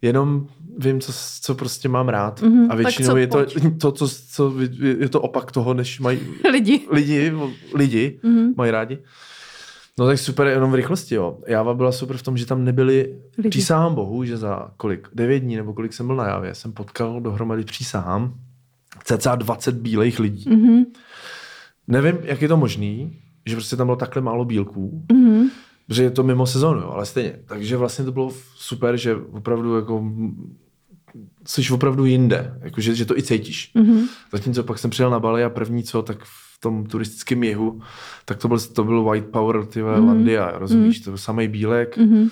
Jenom vím, co, co prostě mám rád. Mhm, A většinou co, je to, pojď. to co, co, je to opak toho, než mají Lidi. lidi, lidi Mhm. mají rádi. No tak super, jenom v rychlosti, jo. Jáva byla super v tom, že tam nebyli, Lidi. přísahám bohu, že za kolik, devět dní nebo kolik jsem byl na Jávě, jsem potkal dohromady přísahám cca 20 bílejch lidí. Mhm. Nevím, jak je to možný, že prostě tam bylo takhle málo bílků, Mhm. protože je to mimo sezónu, jo, ale stejně. Takže vlastně to bylo super, že opravdu jako jsi opravdu jinde, jako že, že to i cítíš. Mhm. Zatímco pak jsem přijel na Bali a první co, tak v tom turistickém jihu, tak to byl, to byl White Power, ty mm. Landia, rozumíš, to byl samý bílek. Mhm.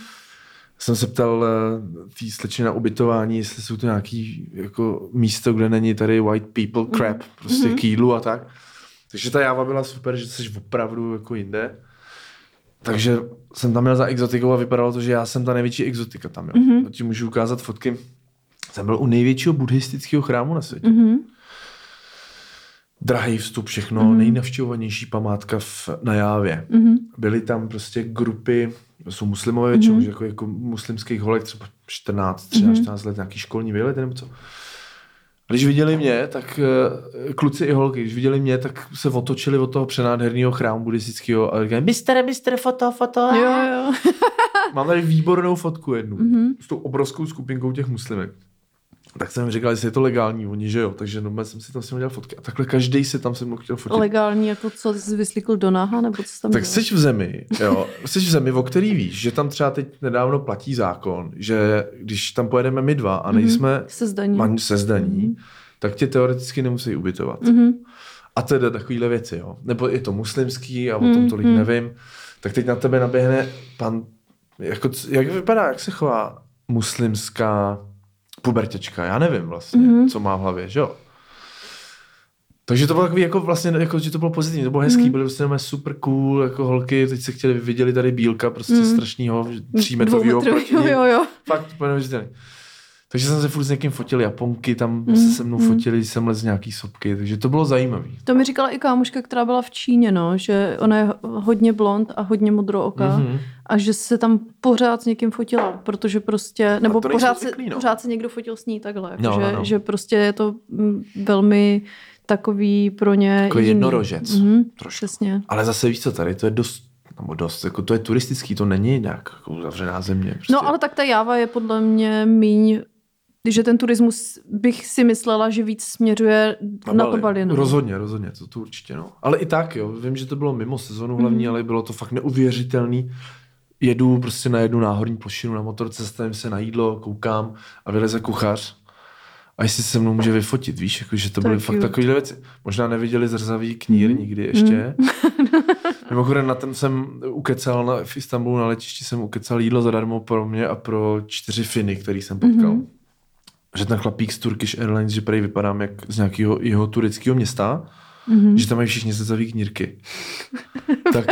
Jsem se ptal eh, tý slečny na ubytování, jestli jsou to nějaký jako místo, kde není tady white people crap, prostě k jídlu a tak. Takže ta jáva byla super, že jsi opravdu jako jinde. Takže jsem tam měl za exotikou a vypadalo to, že já jsem ta největší exotika tam. Jo. Mm-hmm. Ti můžu ukázat fotky. Jsem byl u největšího buddhistického chrámu na světě. Mhm. Drahý vstup, všechno, mm. nejnavštěvovanější památka v, na Jávě. Mhm. Byly tam prostě grupy, jsou muslimové většinou, Mhm. mm. jako, jako muslimských holek, třeba 14, 13, Mhm. 14 let, nějaký školní výlety nebo co. A když viděli mě, tak eh, kluci i holky, když viděli mě, tak se otočili od toho přenádherného chrámu buddhistického a říkali, mistere, mistere, foto, foto. Jo, jo. Mám tady výbornou fotku jednu Mhm. s tou obrovskou skupinkou těch muslimek. Tak jsem jim říkal, jestli je to legální, oni že jo, takže no, jsem si tam s nimi dělal fotky. A takhle každý si tam se mnou chtěl fotit. Legální, jako co jsi vyslíkl do náha, nebo co tam Tak jsi v zemi, jo, jsi v zemi, o který víš, že tam třeba teď nedávno platí zákon, že když tam pojedeme my dva a nejsme Se zdaní. man se zdaní, tak tě teoreticky nemusí ubytovat. Mhm. A teda takovýhle věci, jo. Nebo je to muslimský a o tom Mm, tolik mm. nevím. Tak teď na tebe naběhne pan, jako, jak vypadá, jak se chová muslimská pubertěčka, já nevím vlastně, Mhm. co má v hlavě, že jo. Takže to bylo takový, jako vlastně, jako, že to bylo pozitivní, to bylo hezký, Mhm. byly prostě normálně super cool, jako holky, teď se chtěli, viděli tady bílka, prostě strašnýho, třímetrovýho Dvoumetrový, proti jo, jo, jo. Fakt, úplně neuvěřitelný. Takže jsem se furt s někým fotil Japonky, tam Mm, se se mnou mm. fotili, jsem lez nějaký sopky, takže to bylo zajímavé. To mi říkala i kámoška, která byla v Číně, no, že ona je hodně blond a hodně modrooká Mhm. a že se tam pořád s někým fotila, protože prostě, nebo pořád, se, zvyklí, no. pořád se někdo fotil s ní takhle, jako, No, že, no, no. že prostě je to mm, velmi takový pro ně Jako jiný. jednorožec, Mhm, trošku. přesně. Ale zase víš co, tady to je dost, nebo dost, jako to je turistický, to není nějak jako uzavřená země. Prostě. No ale tak ta Jáva je podle mě míň, že ten turismus bych si myslela, že víc směřuje na, to Bali. No. Rozhodně, rozhodně, to, to určitě. No. Ale i tak, jo, vím, že to bylo mimo sezonu hlavní, Mhm. ale bylo to fakt neuvěřitelný. Jedu prostě na jednu náhorní plošinu na motorce, zastavím se na jídlo, koukám a vyleze kuchař a jestli se mnou může vyfotit, víš, jako, že to, To byly je fakt takovéhle věci. Možná neviděli zrzavý knír Mhm. nikdy ještě. Mimochodem na ten jsem ukecal na, v Istanbulu na letišti jsem ukecal jídlo zadarmo pro mě a pro čtyři Finy, který jsem potkal. Mhm. Že ten chlapík z Turkish Airlines, že prej vypadám jak z nějakého jeho tureckého města, Mhm. že tam mají všichni zrzavý knírky. tak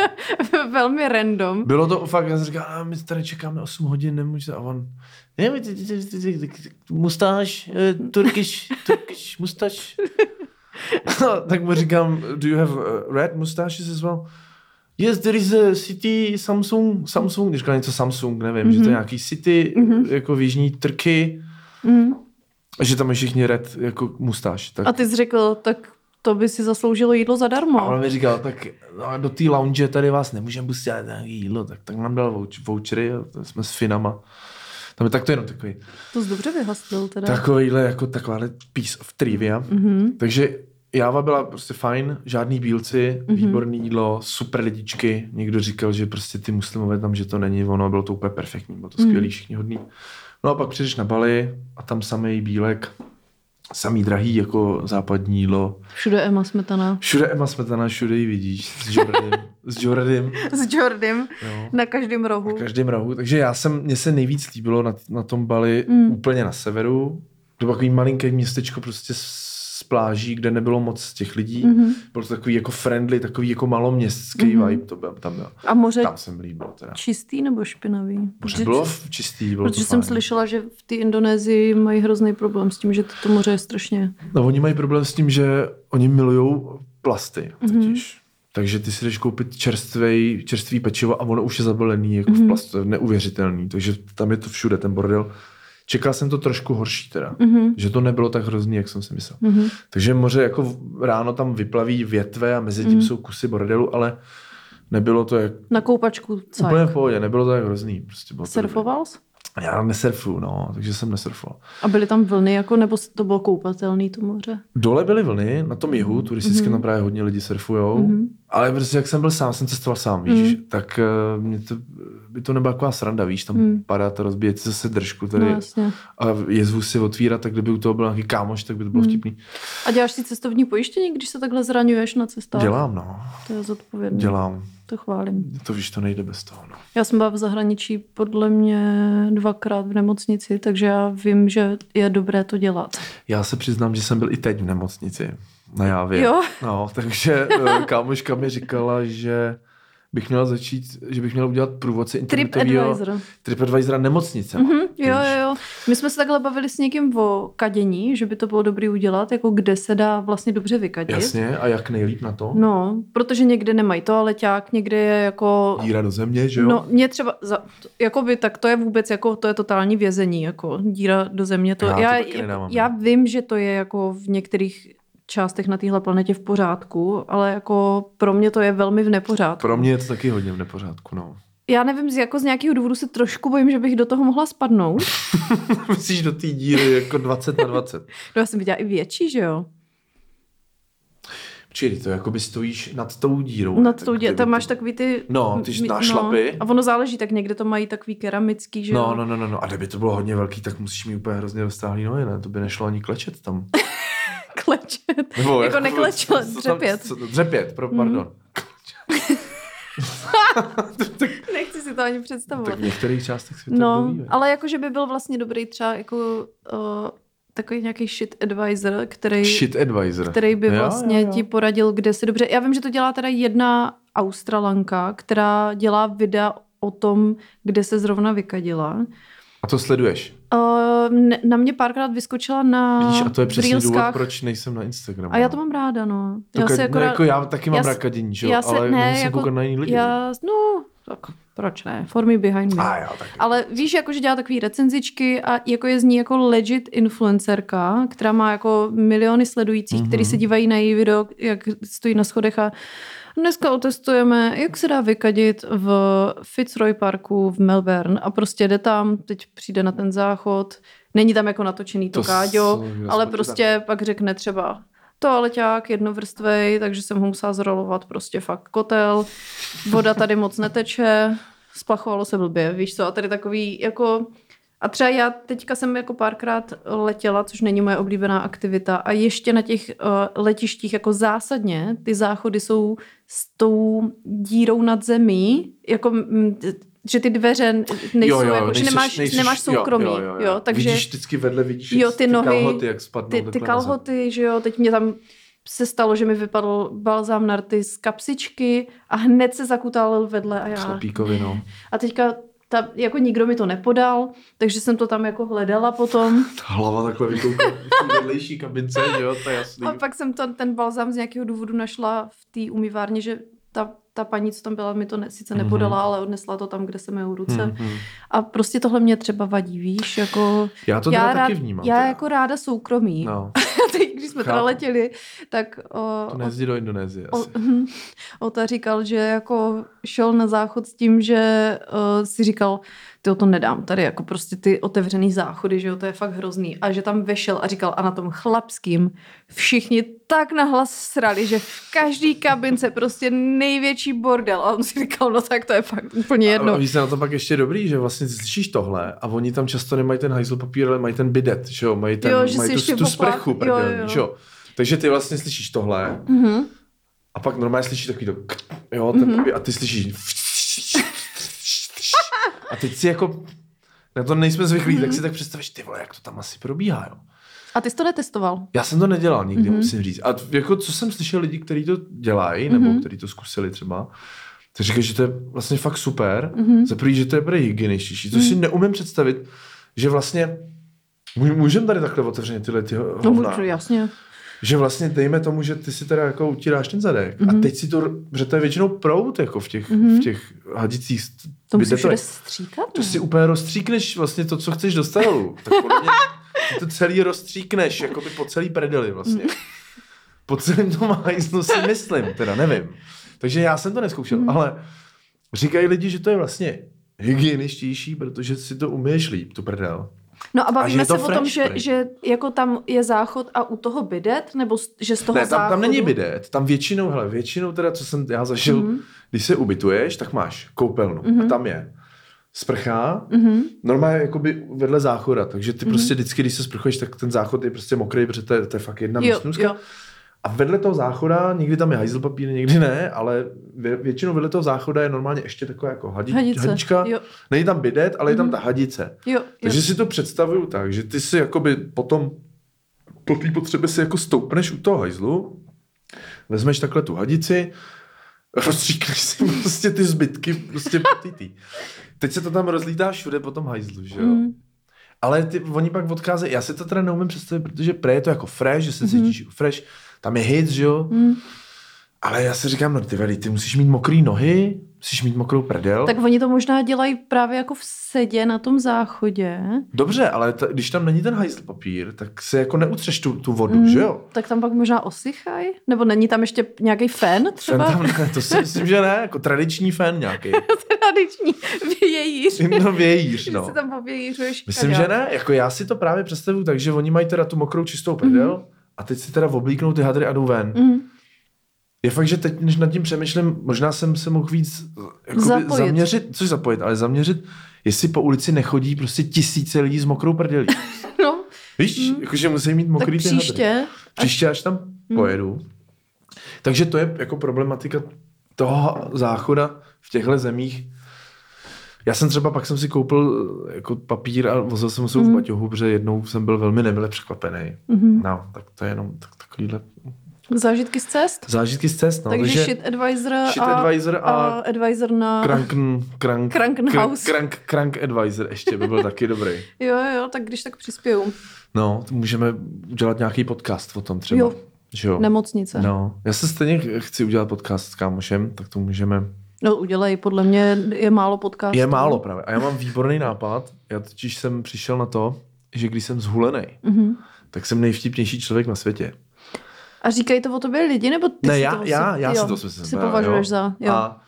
Velmi random. bylo to fakt, já jsem říkal, a my tady čekáme 8 hodin, nemůže a on, mustáž, eh, Turkish, Turkish mustáž. tak mu říkám, do you have uh, red mustaches as well? Yes, there is a city Samsung, Samsung, když říkal něco Samsung, nevím, mm-hmm. že to je nějaký city, mm-hmm. jako v jižní Turky, Mhm. A že tam je všichni red, jako mustáž. Tak A ty jsi řekl, tak to by si zasloužilo jídlo zadarmo. A on mi říkal, tak no, do té lounge tady vás nemůžeme pustit nějaký jídlo, tak, tak nám dal vouch- vouchery a jsme s Finama. Tam je tak to jenom takový, To jsi dobře vyhastil teda. takovýhle, jako takováhle piece of trivia. Mhm. Takže Jáva byla prostě fajn, žádný bílci, Mhm. výborný jídlo, super lidičky. Někdo říkal, že prostě ty muslimové tam, že to není ono, bylo to úplně perfektní, bylo to Mhm. skvělý, všichni hodný. No a pak přijdeš na Bali a tam samý bílek, samý drahý jako západní jídlo. Všude Emma Smetana. Všude Emma Smetana, všude ji vidíš, s Jordym, s Jordym, S Jordym jo. na každém rohu. Na každém rohu. Takže já jsem, mně se nejvíc líbilo na, na tom Bali Mm. úplně na severu. To bylo takový malinké městečko prostě s pláží, kde nebylo moc těch lidí. Mhm. Mm-hmm. Bylo to takový jako friendly, takový jako maloměstský Mhm. mm-hmm. vibe, to byl, tam byl. A moře Tam jsem líbil teda. čistý nebo špinavý? Moře Protože- bylo čistý, bylo Protože to jsem fajn. slyšela, že v té Indonésii mají hrozný problém s tím, že to moře je strašně... No oni mají problém s tím, že oni milují plasty Mhm. totiž. Takže ty si jdeš koupit čerstvý, čerstvý pečivo a ono už je zabalený jako Mhm. v plastu, to je neuvěřitelný. Takže tam je to všude, ten bordel. Čekal jsem to trošku horší teda, Mhm. že to nebylo tak hrozný, jak jsem si myslel. Mhm. Takže moře jako ráno tam vyplaví větve a mezi tím Mhm. jsou kusy bordelu, ale nebylo to jak, Na koupačku cajk. úplně v pohodě, nebylo to tak hrozný. Prostě bylo Surfoval jsi? Já nesurfuju, no, takže jsem nesurfoval. A byly tam vlny, jako, nebo to bylo koupatelný to moře? Dole byly vlny, na tom jihu, turisticky Mhm. tam právě hodně lidí surfujou, Mhm. ale prostě jak jsem byl sám, jsem cestoval sám, víš, tak uh, mě to, by to nebyla taková sranda, víš, tam Mhm. padáte, rozbíjet si zase držku tady No jasně. a jezvu si otvírat, tak kdyby u toho byl nějaký kámoš, tak by to bylo Mhm. vtipný. A děláš si cestovní pojištění, když se takhle zraňuješ na cestách? Dělám, no, To je zodpovědné. dělám. To chválím. To víš, to nejde bez toho, no. Já jsem byla v zahraničí podle mě dvakrát v nemocnici, takže já vím, že je dobré to dělat. Já se přiznám, že jsem byl i teď v nemocnici na Jávě. Jo? No, takže eh, kámoška mi říkala, že bych měl začít, že bych měl udělat průvodce internetového TripAdvisor. TripAdvisora nemocnice. Mhm, jo, jo, jo. My jsme se takhle bavili s někým o kadění, že by to bylo dobré udělat, jako kde se dá vlastně dobře vykadit. Jasně, a jak nejlíp na to? No, protože někde nemají toaleťák, někde je jako... Díra do země, že jo? No, mě třeba, za, jakoby, tak to je vůbec jako, to je totální vězení, jako díra do země. To, Já to já, taky já, já vím, že to je jako v některých částech na téhle planetě v pořádku, ale jako pro mě to je velmi v nepořádku. Pro mě je to taky hodně v nepořádku, no. Já nevím, z, jako z nějakého důvodu se trošku bojím, že bych do toho mohla spadnout. Myslíš do té díry jako 20 na 20. No já jsem viděla i větší, že jo? Čili to jako by stojíš nad tou dírou. Nad tou kdyby tam máš takový ty... No, ty nášlapy. A ono záleží, tak někde to mají takový keramický, že No, jo? no, no, no, no. A kdyby to bylo hodně velký, tak musíš mít úplně hrozně roztáhlý nohy, ne? To by nešlo ani klečet tam. Klečet. Nebo jako neklečet, co tam- dřepět. Dřepět, pro, pardon. tak, Nechci si to ani představovat. tak v některých částech světa No, ale jakože by byl vlastně dobrý třeba jako uh, takový nějaký shit advisor, který, Shit advisor. který by Jo, vlastně jo, jo. ti poradil, kde si dobře... Já vím, že to dělá teda jedna Australanka, která dělá videa o tom, kde se zrovna vykadila. A to sleduješ? Uh, ne, na mě párkrát vyskočila na Vidíš, a to je přesně důvod, Reelskách. proč nejsem na Instagramu. A já to mám ráda, no. To Já si no, akorát, jako já taky mám já s- rakadění, že jo? já se, ale ne, nemusím jako, koukat na jiný lidi. já, no, tak proč ne? For me behind me. A jo, tak. Ale víš, jako, že dělá takový recenzičky a jako je z ní jako legit influencerka, která má jako miliony sledujících, mm-hmm. Mhm. kteří se dívají na její video, jak stojí na schodech a dneska otestujeme, jak se dá vykadit v Fitzroy Parku v Melbourne. A prostě jde tam, teď přijde na ten záchod, není tam jako natočený to, To káďo, ale prostě pak řekne třeba toaleťák jednovrstvej, takže jsem ho musela zrolovat prostě fakt kotel, voda tady moc neteče, splachovalo se blbě, víš co, a tady takový jako a třeba já teďka jsem jako párkrát letěla, což není moje oblíbená aktivita a ještě na těch uh, letištích jako zásadně ty záchody jsou s tou dírou nad zemí, jako mm, že ty dveře nejsou, jako, že nemáš, nemáš soukromí, jo, jo, jo. takže Vidíš vždycky vedle, vidíš Jo, ty ty nohy, kalhoty, jak spadnou ty, ty kalhoty, že jo, teď mě tam se stalo, že mi vypadl balzám na rty z kapsičky a hned se zakutálil vedle a já. Chlapíkovi, no. A teďka ta, jako nikdo mi to nepodal, takže jsem to tam jako hledala potom. Ta hlava takhle vykouká v vedlejší kabince, jo, to je jasný. A pak jsem to, ten balzám z nějakého důvodu našla v té umývárně, že ta, ta paní, co tam byla, mi to ne, sice nepodala, ale odnesla to tam, kde jsem měl ruce. Mhm. A prostě tohle mě třeba vadí, víš, jako... Já to já rád, taky vnímám. Já teda. jako ráda soukromí. No, Teď, když jsme teda letěli, tak o, to nejezdí do Indonésie o, asi. hm, Ota říkal, že jako šel na záchod s tím, že uh, si říkal, ty to nedám, tady jako prostě ty otevřený záchody, že jo, to je fakt hrozný. A že tam vešel a říkal, a na tom chlapským všichni tak nahlas srali, že v každý kabince prostě největší bordel. A on si říkal, no tak to je fakt úplně A, a jedno. víš, na to pak ještě dobrý, že vlastně slyšíš tohle a oni tam často nemají ten hajzl papír, ale mají ten bidet, že jo, mají, ten, Jo, že mají tu, tu sprchu jo, prdelní, jo. že jo. Takže ty vlastně slyšíš tohle Mhm. a pak normálně slyšíš takový to, jo, ten Mhm. papír, a ty slyšíš a teď si jako, na to nejsme zvyklí, tak si tak představíš, ty vole, jak to tam asi probíhá, jo. A ty jsi to netestoval? Já jsem to nedělal nikdy, Mhm. mm-hmm. musím říct. A jako, co jsem slyšel lidi, kteří to dělají, nebo Mhm. kteří to zkusili třeba, tak říkají, že to je vlastně fakt super. Mhm. Mm-hmm. Za prvý, že to je pro hygieničtější, což si neumím představit, že vlastně Můžeme tady takhle otevřeně tyhle ty No, hovna. můžu, jasně. Že vlastně dejme tomu, že ty si teda jako utíráš ten zadek mm-hmm. a teď si to, že to je většinou prout jako v těch, mm-hmm. v těch hadicích To musíš všude bidetových. stříkat? To si úplně rozstříkneš vlastně to, co chceš do. Tak ty to celý rozstříkneš, jako by po celý predeli vlastně. Po celém tom hajzlu si myslím, teda nevím. Takže já jsem to neskoušel, Mhm. ale říkají lidi, že to je vlastně hygieničtější, protože si to umíš líp, tu prdel. No a bavíme to se o tom, že, že jako tam je záchod a u toho bidet, nebo že z toho Ne, tam, záchodu... tam není bidet, tam většinou, hele, většinou teda, co jsem já zažil, Mhm. mm-hmm. když se ubytuješ, tak máš koupelnu mm-hmm. a tam je sprcha, Mhm. normálně jakoby vedle záchoda, takže ty mm-hmm. prostě vždycky, když se sprchuješ, tak ten záchod je prostě mokrý, protože to je, to je fakt jedna jo. A vedle toho záchoda, někdy tam je hajzl papír, někdy ne, ale vě, většinou vedle toho záchoda je normálně ještě taková jako hadi, Hadice, hadička. jo. Není tam bidet, ale je tam ta hadice. Jo, Takže jo. si to představuju tak, že ty si jakoby potom po té potřebě si jako stoupneš u toho hajzlu, vezmeš takhle tu hadici, rozstříkneš si prostě ty zbytky prostě po tý tý. Teď se to tam rozlítá všude po tom hajzlu, že jo? Mm. Ale ty, oni pak odcházejí, já si to teda neumím představit, protože pre je to jako fresh, že se cítíš jako fresh, tam je hit, že jo? Mm. Ale já si říkám, no ty veli, ty musíš mít mokrý nohy, musíš mít mokrou prdel. Tak oni to možná dělají právě jako v sedě na tom záchodě. Dobře, ale ta, když tam není ten hajzl papír, tak se jako neutřeš tu, tu vodu, mm. že jo? Tak tam pak možná osychají? Nebo není tam ještě nějaký fén Ten třeba? tam ne, to si myslím, že ne, jako tradiční fan nějaký. Tradiční vějíř. No vějíř, no. si tam povějířuješ Myslím, že ne, jako já si to právě představuju tak, že oni mají teda tu mokrou čistou prdel mm. A teď si teda oblíknou ty hadry a jdou ven. Mm. Je fakt, že teď, než nad tím přemýšlím, možná jsem se mohl víc Zapojit. zaměřit, což zapojit, ale zaměřit, jestli po ulici nechodí prostě tisíce lidí s mokrou prdelí. No, Víš, mm. jakože musí mít tak mokrý ty hadry. příště. Příště, až tam hmm. pojedu. Takže to je jako problematika toho záchoda v těchto zemích. Já jsem třeba, pak jsem si koupil jako papír a vozil jsem se hmm. v baťohu, protože jednou jsem byl velmi nemile překvapený. Mhm. No, tak to je jenom tak, takovýhle Zážitky z cest? Zážitky z cest, no. Takže shit advisor, shit a, advisor a, a advisor na... Kranken, krank, Krankenhaus. Krank, krank advisor ještě by byl taky dobrý. Jo, jo, tak když tak přispěju. No, můžeme udělat nějaký podcast o tom třeba. Jo. Že jo? Nemocnice. No, já se stejně chci udělat podcast s kámošem, tak to můžeme. No udělej, podle mě je málo podcastů. Je málo právě. A já mám výborný nápad. Já totiž jsem přišel na to, že když jsem zhulený, Mhm. tak jsem nejvtipnější člověk na světě. A říkají to o tobě lidi, nebo ty ne, si já, to já, já jo, si to myslím. si považuješ za, jo. A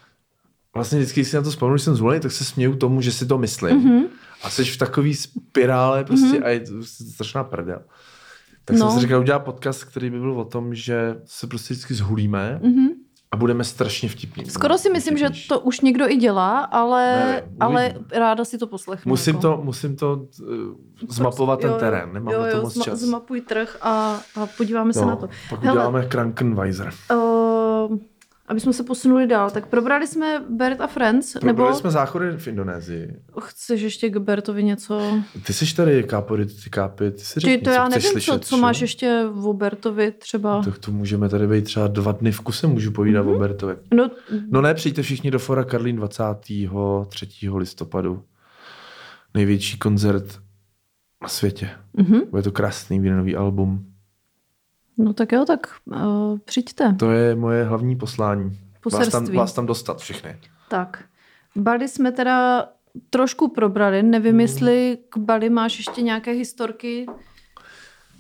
vlastně vždycky, když si na to vzpomenu, že jsem zvolený, tak se směju tomu, že si to myslím. Mhm. A jsi v takový spirále prostě a je to strašná prdel. Tak No. jsem si říkal, udělat podcast, který by byl o tom, že se prostě vždycky zhulíme Mhm. A budeme strašně vtipní. Skoro si myslím, že Vtipnější. to už někdo i dělá, ale, Nevím, ale ráda si to poslechnu. Musím jako. to, musím to uh, zmapovat ten Jo, jo. terén, nemám jo, na to jo, moc zma- čas. Zmapuj trh a, a podíváme se no, na to. Pak Hele, uděláme Krankenweiser. Uh, aby jsme se posunuli dál, tak probrali jsme Bert a Friends, Probrali nebo jsme záchody v Indonésii. chceš ještě k Bertovi něco? Ty jsi tady kápory, ty kápy, ty si Ty, řekni, to já nevím, slyšet, co, co máš ještě o Bertovi třeba. Tak to můžeme tady být třeba dva dny v kuse, můžu povídat Mhm. mm-hmm. o Bertovi. No, No ne, přijďte všichni do Fora Karlín 23. listopadu. Největší koncert na světě. mhm. Bude to krásný, nový album. No tak jo, tak uh, přijďte. To je moje hlavní poslání. Vás tam, vás tam dostat všechny. Tak. Bali jsme teda trošku probrali, nevím, jestli k Bali máš ještě nějaké historky.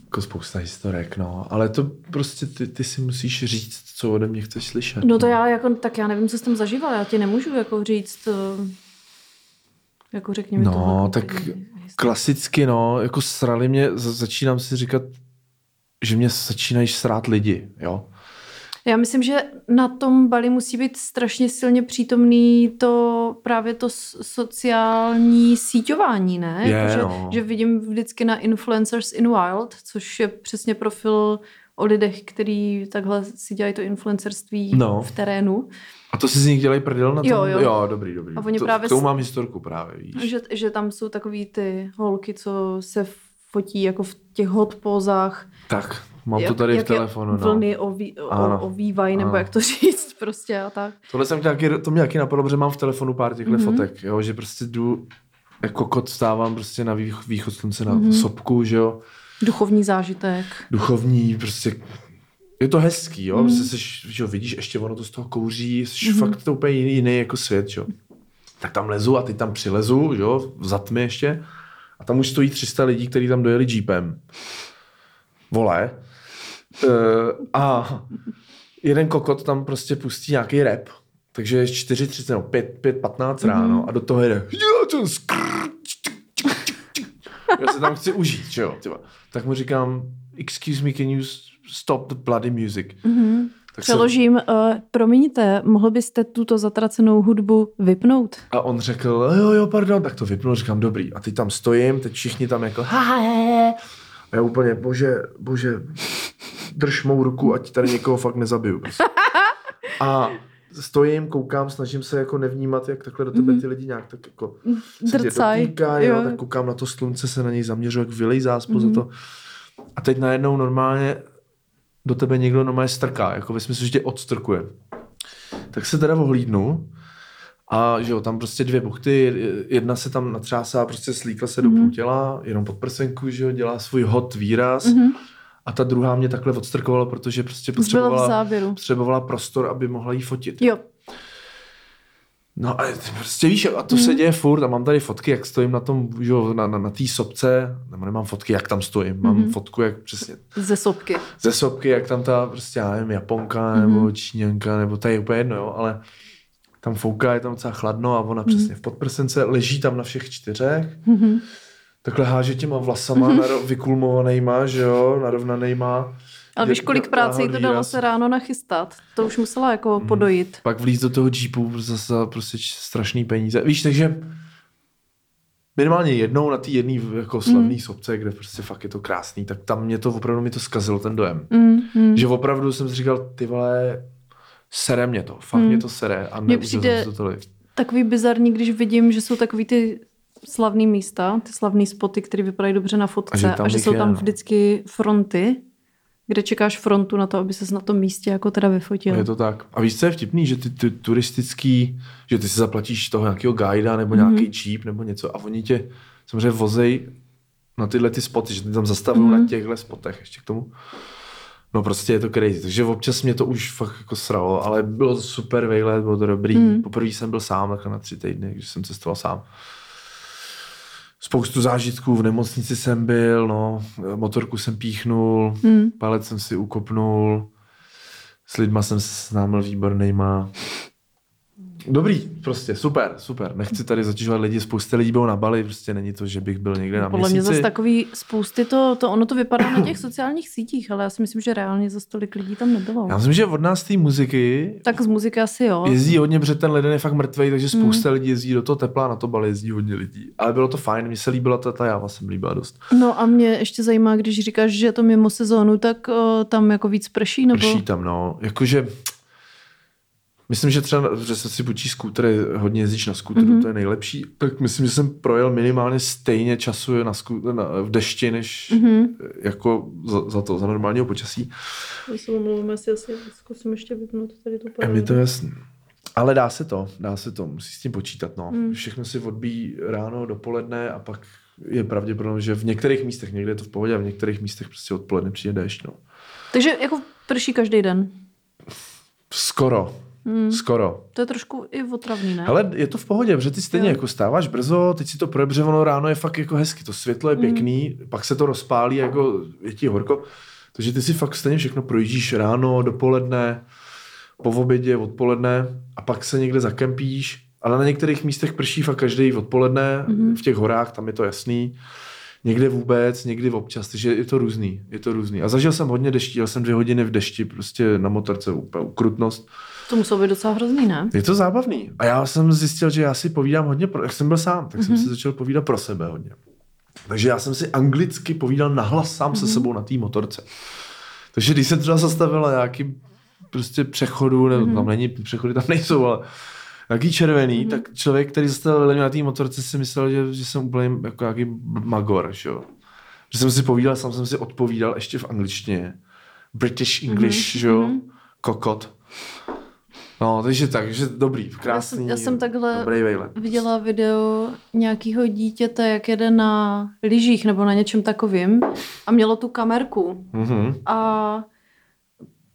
Jako spousta historek, no. Ale to prostě ty, ty si musíš říct, co ode mě chceš slyšet. No to já jako, tak já nevím, co jsi tam zažíval, já ti nemůžu jako říct, uh, jako řekni mi No, tohle tak historku. klasicky, no, jako srali mě, za- začínám si říkat, že mě začínají srát lidi, jo. Já myslím, že na tom Bali musí být strašně silně přítomný to právě to sociální síťování, ne? Je, Jako, že, no. že vidím vždycky na Influencers in Wild, což je přesně profil o lidech, který takhle si dělají to influencerství No. v terénu. A to si z nich dělají prdel na tom? Jo, jo. jo dobrý, dobrý. A oni to, právě k tomu mám historku právě, víš. Že, že tam jsou takový ty holky, co se fotí jako v těch hot pózách. Tak, mám jak, to tady v jak je telefonu, no. Vlny oví, Ano. o, ovývají, nebo Ano. jak to říct prostě a tak. Tohle jsem nějaký, to mě taky napadlo, protože mám v telefonu pár těchto Mhm. mm-hmm. fotek, jo, že prostě jdu, jako kot stávám prostě na vých, východ slunce na Mhm. mm-hmm. sopku, že jo, Duchovní zážitek. duchovní, prostě je to hezký, jo, mm. prostě seš, že jo, vidíš, ještě ono to z toho kouří, jsi mm. fakt to úplně jiný, jiný jako svět, že jo. Tak tam lezu a ty tam přilezu, že jo, za tmy ještě a tam už stojí 300 lidí, kteří tam dojeli jeepem. Vole. Uh, a jeden kokot tam prostě pustí nějaký rap, takže je 4.30 nebo 5, 5, 15 ráno a do toho jede "Jo, to skrr, já se tam chci užít, že jo, tyba. Tak mu říkám, excuse me, can you stop the bloody music? Mhm. Tak Přeložím, uh, promiňte, mohl byste tuto zatracenou hudbu vypnout? A on řekl, jo, jo, pardon, tak to vypnul, říkám, dobrý. A teď tam stojím, teď všichni tam jako, ha, ha, ha. A já úplně, bože, bože, drž mou ruku, ať tady někoho fakt nezabiju. Prostě. A stojím, koukám, snažím se jako nevnímat, jak takhle do tebe ty lidi nějak tak jako se tě Drcaj, dotýkají, jo, jo. tak koukám na to slunce, se na něj zaměřuji, jak vylejzá spoza to. A teď najednou normálně do tebe někdo normálně strká, jako ve smyslu, že tě odstrkuje. Tak se teda ohlídnu a že jo, tam prostě dvě buchty, jedna se tam natřásá, prostě slíkla se do půl těla, jenom pod prsenku, že jo, dělá svůj hot výraz. A ta druhá mě takhle odstrkovala, protože prostě potřebovala, potřebovala prostor, aby mohla jí fotit. Jo, No a ty prostě víš, a to se děje furt a mám tady fotky, jak stojím na tom, že jo, na, na, na té sopce, nebo nemám fotky, jak tam stojím, mám mm-hmm. fotku, jak přesně ze sopky. ze sopky, jak tam ta prostě, já nevím, Japonka nebo Číňanka, nebo to je úplně jedno, jo, ale tam fouká, je tam docela chladno a ona přesně v podprsence leží tam na všech čtyřech, Mhm. takhle háže těma vlasama naro- vykulmovanejma, že jo, narovnanejma. Ale víš, kolik práce jí to dalo se ráno nachystat? To už musela jako podojit. Pak vlíz do toho jeepu zase za prostě strašný peníze. Víš, takže minimálně jednou na té jedné jako slavné mm. sopce, kde prostě fakt je to krásný, tak tam mě to opravdu mi to zkazilo ten dojem. Mm, mm. Že opravdu jsem si říkal, ty vole, sere mě to, fakt Mm. mě to sere a neužil přijde- to tolik. Takový bizarní, když vidím, že jsou takový ty slavný místa, ty slavný spoty, které vypadají dobře na fotce A že a tam že jich jsou tam no. vždycky fronty kde čekáš frontu na to, aby ses na tom místě jako teda vyfotil. Je to tak. A víš, co je vtipný, že ty, ty turistický, že ty si zaplatíš toho nějakého guida nebo nějaký mm-hmm. jeep nebo něco a oni tě samozřejmě vozej na tyhle ty spoty, že ty tam zastavují mm-hmm. na těchto spotech ještě k tomu. No prostě je to crazy. Takže občas mě to už fakt jako sralo, ale bylo to super vejlet, bylo to dobrý. Mm. Poprvé jsem byl sám takhle na tři týdny, když jsem cestoval sám. Spoustu zážitků, v nemocnici jsem byl, no, motorku jsem píchnul, mm. palec jsem si ukopnul, s lidma jsem se seznámil výbornýma. Dobrý, prostě, super, super. Nechci tady zatěžovat lidi, spousta lidí bylo na Bali, prostě není to, že bych byl někde na Podle měsíci. mě zase takový spousty, to, to, ono to vypadá na těch sociálních sítích, ale já si myslím, že reálně zase tolik lidí tam nebylo. Já myslím, že od nás té muziky Tak z muziky asi jo. jezdí hodně, protože ten leden je fakt mrtvý, takže spousta lidí jezdí do toho tepla, na to Bali jezdí hodně lidí. Ale bylo to fajn, mně se líbila ta, ta jáva, jsem líbila dost. No a mě ještě zajímá, když říkáš, že je to mimo sezónu, tak o, tam jako víc prší, nebo? Prší tam, no. Jakože, myslím, že třeba, že se si půjčí skútry, hodně jezdíš na skútru, mm-hmm. to je nejlepší, tak myslím, že jsem projel minimálně stejně času na skútru, na, v dešti, než mm-hmm. jako za, za, to, za normálního počasí. Já se omlouvám, asi, asi zkusím ještě vypnout tady tu Je mi to jasný. Ale dá se to, dá se to, musí s tím počítat, no. Mm. Všechno si odbíjí ráno, dopoledne a pak je pravděpodobně, že v některých místech někde je to v pohodě a v některých místech prostě odpoledne přijde déšť, no. Takže jako prší každý den. Skoro, Hmm. Skoro. To je trošku i otravný, ne? Ale je to v pohodě, protože ty stejně jo. jako stáváš brzo, teď si to projebře, ono ráno je fakt jako hezky, to světlo je pěkný, hmm. pak se to rozpálí, jako je ti horko. Takže ty si fakt stejně všechno projíždíš ráno, dopoledne, po obědě, odpoledne a pak se někde zakempíš. Ale na některých místech prší fakt každý odpoledne, hmm. v těch horách, tam je to jasný. Někde vůbec, někdy občas, takže je to různý, je to různý. A zažil jsem hodně deští, jel jsem dvě hodiny v dešti, prostě na motorce, úplně ukrutnost. To muselo být docela hrozný, ne? Je to zábavný. A já jsem zjistil, že já si povídám hodně, pro, jak jsem byl sám, tak mm-hmm. jsem Mhm. si začal povídat pro sebe hodně. Takže já jsem si anglicky povídal nahlas sám mm-hmm. se sebou na té motorce. Takže když jsem třeba zastavila nějaký prostě přechodu, nebo mm-hmm. tam není, přechody tam nejsou, ale nějaký červený, mm-hmm. tak člověk, který zastavil vedle mě na té motorce, si myslel, že, že jsem úplně jako nějaký magor, že jo. Že jsem si povídal, sám jsem si odpovídal ještě v angličtině. British English, mm-hmm. že jo. Kokot. No, takže tak, že dobrý, krásný, já jsem, já jsem takhle dobrý vejlet. viděla video nějakého dítěte, jak jede na lyžích nebo na něčem takovým a mělo tu kamerku Mm-hmm. a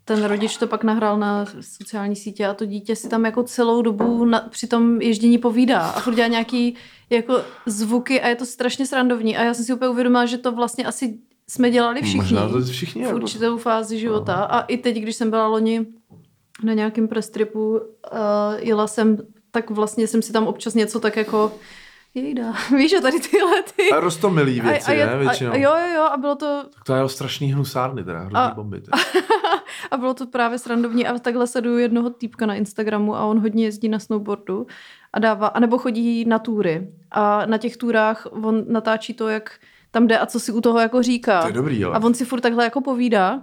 ten rodič to pak nahrál na sociální sítě a to dítě si tam jako celou dobu na, při tom ježdění povídá a furt dělá nějaký jako zvuky a je to strašně srandovní a já jsem si úplně uvědomila, že to vlastně asi jsme dělali všichni Možná to všichni. v jako- určitou fázi života a i teď, když jsem byla loni na nějakém prestripu, uh, jela jsem, tak vlastně jsem si tam občas něco tak jako jejda, víš, že tady tyhle ty... A rostomilý věci, je- ne, většinou. a, jo, jo, jo, a bylo to, Tak to je strašný hnusárny, teda, hrozný A- bomby. Teda. a bylo to právě srandovní a takhle sleduju jednoho týpka na Instagramu a on hodně jezdí na snowboardu a dává, anebo chodí na túry a na těch túrách on natáčí to, jak tam jde a co si u toho jako říká. To je dobrý, ale. A on si furt takhle jako povídá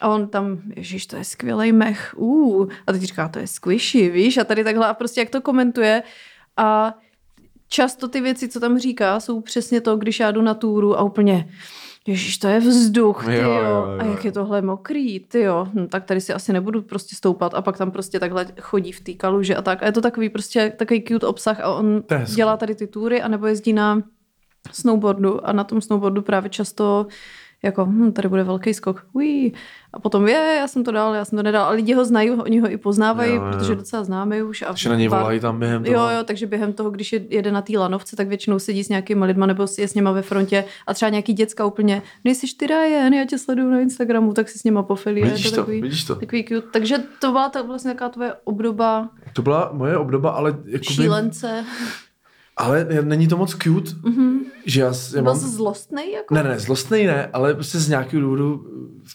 a on tam, ježiš, to je skvělý mech, uh. A teď říká, to je squishy, víš, a tady takhle a prostě jak to komentuje a často ty věci, co tam říká, jsou přesně to, když já jdu na túru a úplně, ježiš, to je vzduch, ty Jo, jo, jo, jo, a jak je tohle mokrý, ty jo, hm, tak tady si asi nebudu prostě stoupat. A pak tam prostě takhle chodí v té kaluži a tak. A je to takový prostě takový cute obsah a on dělá tady ty túry anebo jezdí na snowboardu a na tom snowboardu právě často jako, hm, tady bude velký skok, Uí. a potom je, já jsem to dal, já jsem to nedal, a lidi ho znají, oni ho i poznávají, Jo, jo, protože docela známe už. A Takže na něj volají tam během toho. Jo, jo, takže během toho, když je, jede na té lanovce, tak většinou sedí s nějakýma lidma nebo je s něma ve frontě a třeba nějaký děcka úplně, nejsi ty Ryan, já tě sleduju na Instagramu, tak si s něma pofilí. Vidíš to, to, takový, vidíš to. Takový cute. Takže to byla ta, vlastně taková tvoje obdoba To byla moje obdoba, ale jakoby, šílence. Ale není to moc cute, mm-hmm. že já, já Byl mám... jsi zlostnej? Jako? Ne, ne, zlostnej ne, ale prostě z nějakého důvodu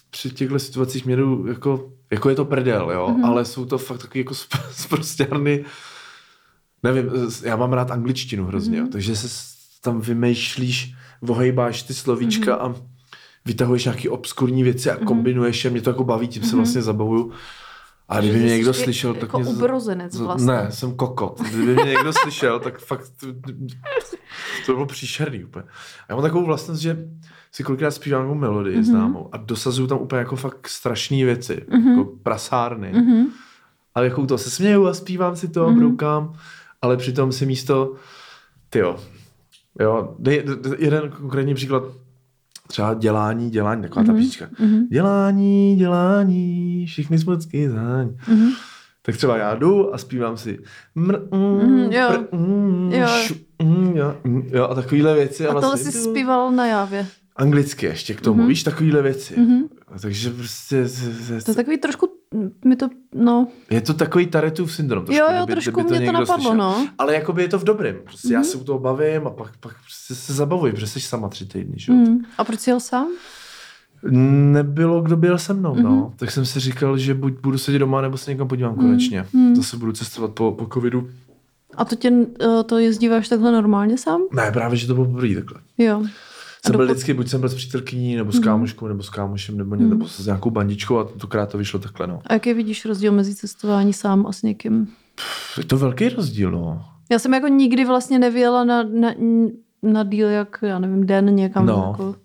při těchto situacích mě jdu jako, jako je to prdel, jo, Mhm. mm-hmm. ale jsou to fakt takový jako sprostěrny, nevím, já mám rád angličtinu hrozně, Mhm. mm-hmm. takže se tam vymýšlíš, ohejbáš ty slovíčka Mhm. mm-hmm. a vytahuješ nějaký obskurní věci a kombinuješ je, mě to jako baví, tím se vlastně zabavuju. A kdyby mě někdo je- slyšel, tak jako mě... ubrozenec vlastně. Ne, jsem kokot. Kdyby mě někdo slyšel, tak fakt to, to bylo příšerný úplně. A já mám takovou vlastnost, že si kolikrát zpívám nějakou melodii mm-hmm. známou a dosazuju tam úplně jako fakt strašné věci, mm-hmm. jako prasárny. Mm-hmm. Ale jako toho se směju a zpívám si to a broukám, ale přitom si místo, tyjo, jo, jeden konkrétní příklad, třeba dělání, dělání, taková Mhm. ta písnička. Dělání, dělání, všichni smocky záň. Mhm. Tak třeba já jdu a zpívám si mr, mm, Mhm, jo. pr, mm, Jo. šu, mm, jo, mm, jo, a takovýhle věci. A tohle vlastně jsi zpíval na jávě. Anglicky ještě k tomu, Mhm. víš, takovýhle věci. Mhm. A Takže prostě z- z- To je takový trošku, mi to, no, je to takový Taretův syndrom. jo, jo, kdyby- trošku kdyby mě to napadlo, slyšel. no. Ale jakoby je to v dobrém. Prostě Mhm. já se u toho bavím a pak, pak prostě se zabavuji, protože jsi sama tři týdny, že? jo? Mm. A proč jsi jel sám? Nebylo, kdo byl se mnou, no. Mhm. Tak jsem si říkal, že buď budu sedět doma, nebo se někam podívám konečně. Mhm. Zase budu cestovat po, po covidu. A to tě, eh, to jezdíváš takhle normálně sám? Ne, právě, že to bylo poprvé takhle. Jo. Jsem byl vždycky, buď jsem byl s přítelkyní, nebo Mhm. s kámoškou, nebo s kámošem, nebo, ně, nebo s nějakou bandičkou a tentokrát to vyšlo takhle, no. A jaký vidíš rozdíl mezi cestování sám a s někým? Je to velký rozdíl, no. Já jsem jako nikdy vlastně nevěla na, na, na díl jak, já nevím, den někam. No. Jako.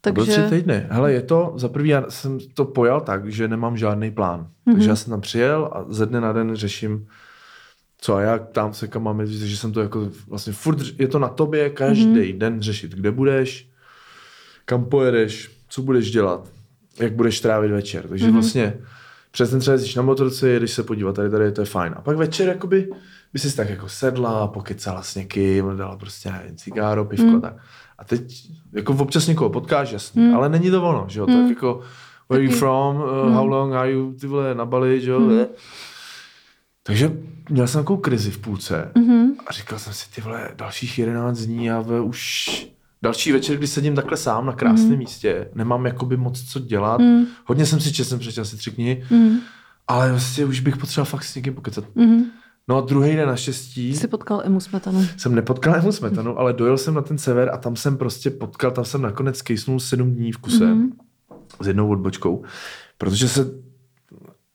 To bylo tři Takže, týdny. Hele, je to, za prvý já jsem to pojal tak, že nemám žádný plán. Mm-hmm. Takže já jsem tam přijel a ze dne na den řeším, co a jak, tam se kam máme, že jsem to jako vlastně furt, je to na tobě každý mm-hmm. den řešit, kde budeš, kam pojedeš, co budeš dělat, jak budeš trávit večer. Takže mm-hmm. vlastně přes den třeba jezdíš na motorce, jedeš se podívat, tady, tady, to je fajn. A pak večer jakoby by si tak jako sedla, pokecala s někým, dala prostě nevím, cigáro, pivko mm. tak. A teď jako občas někoho potkáš, jasný, mm. ale není to ono, že jo, mm. tak jako where are you from, uh, how long are you, ty vole, na Bali, že jo. Mm. Takže měl jsem takovou krizi v půlce Mhm. a říkal jsem si, ty vole, dalších 11 dní a ve už další večer, kdy sedím takhle sám na krásném místě, nemám jakoby moc co dělat. Mm. Hodně jsem si četl, jsem přečetl asi tři knihy, Mm. ale vlastně už bych potřeboval fakt s někým pokecat. Mm. No a druhý den naštěstí Jsi potkal Emu Smetanu. jsem nepotkal Emu Smetanu, ale dojel jsem na ten sever a tam jsem prostě potkal, tam jsem nakonec kejsnul sedm dní v kuse Mhm. mm-hmm. s jednou odbočkou, protože se,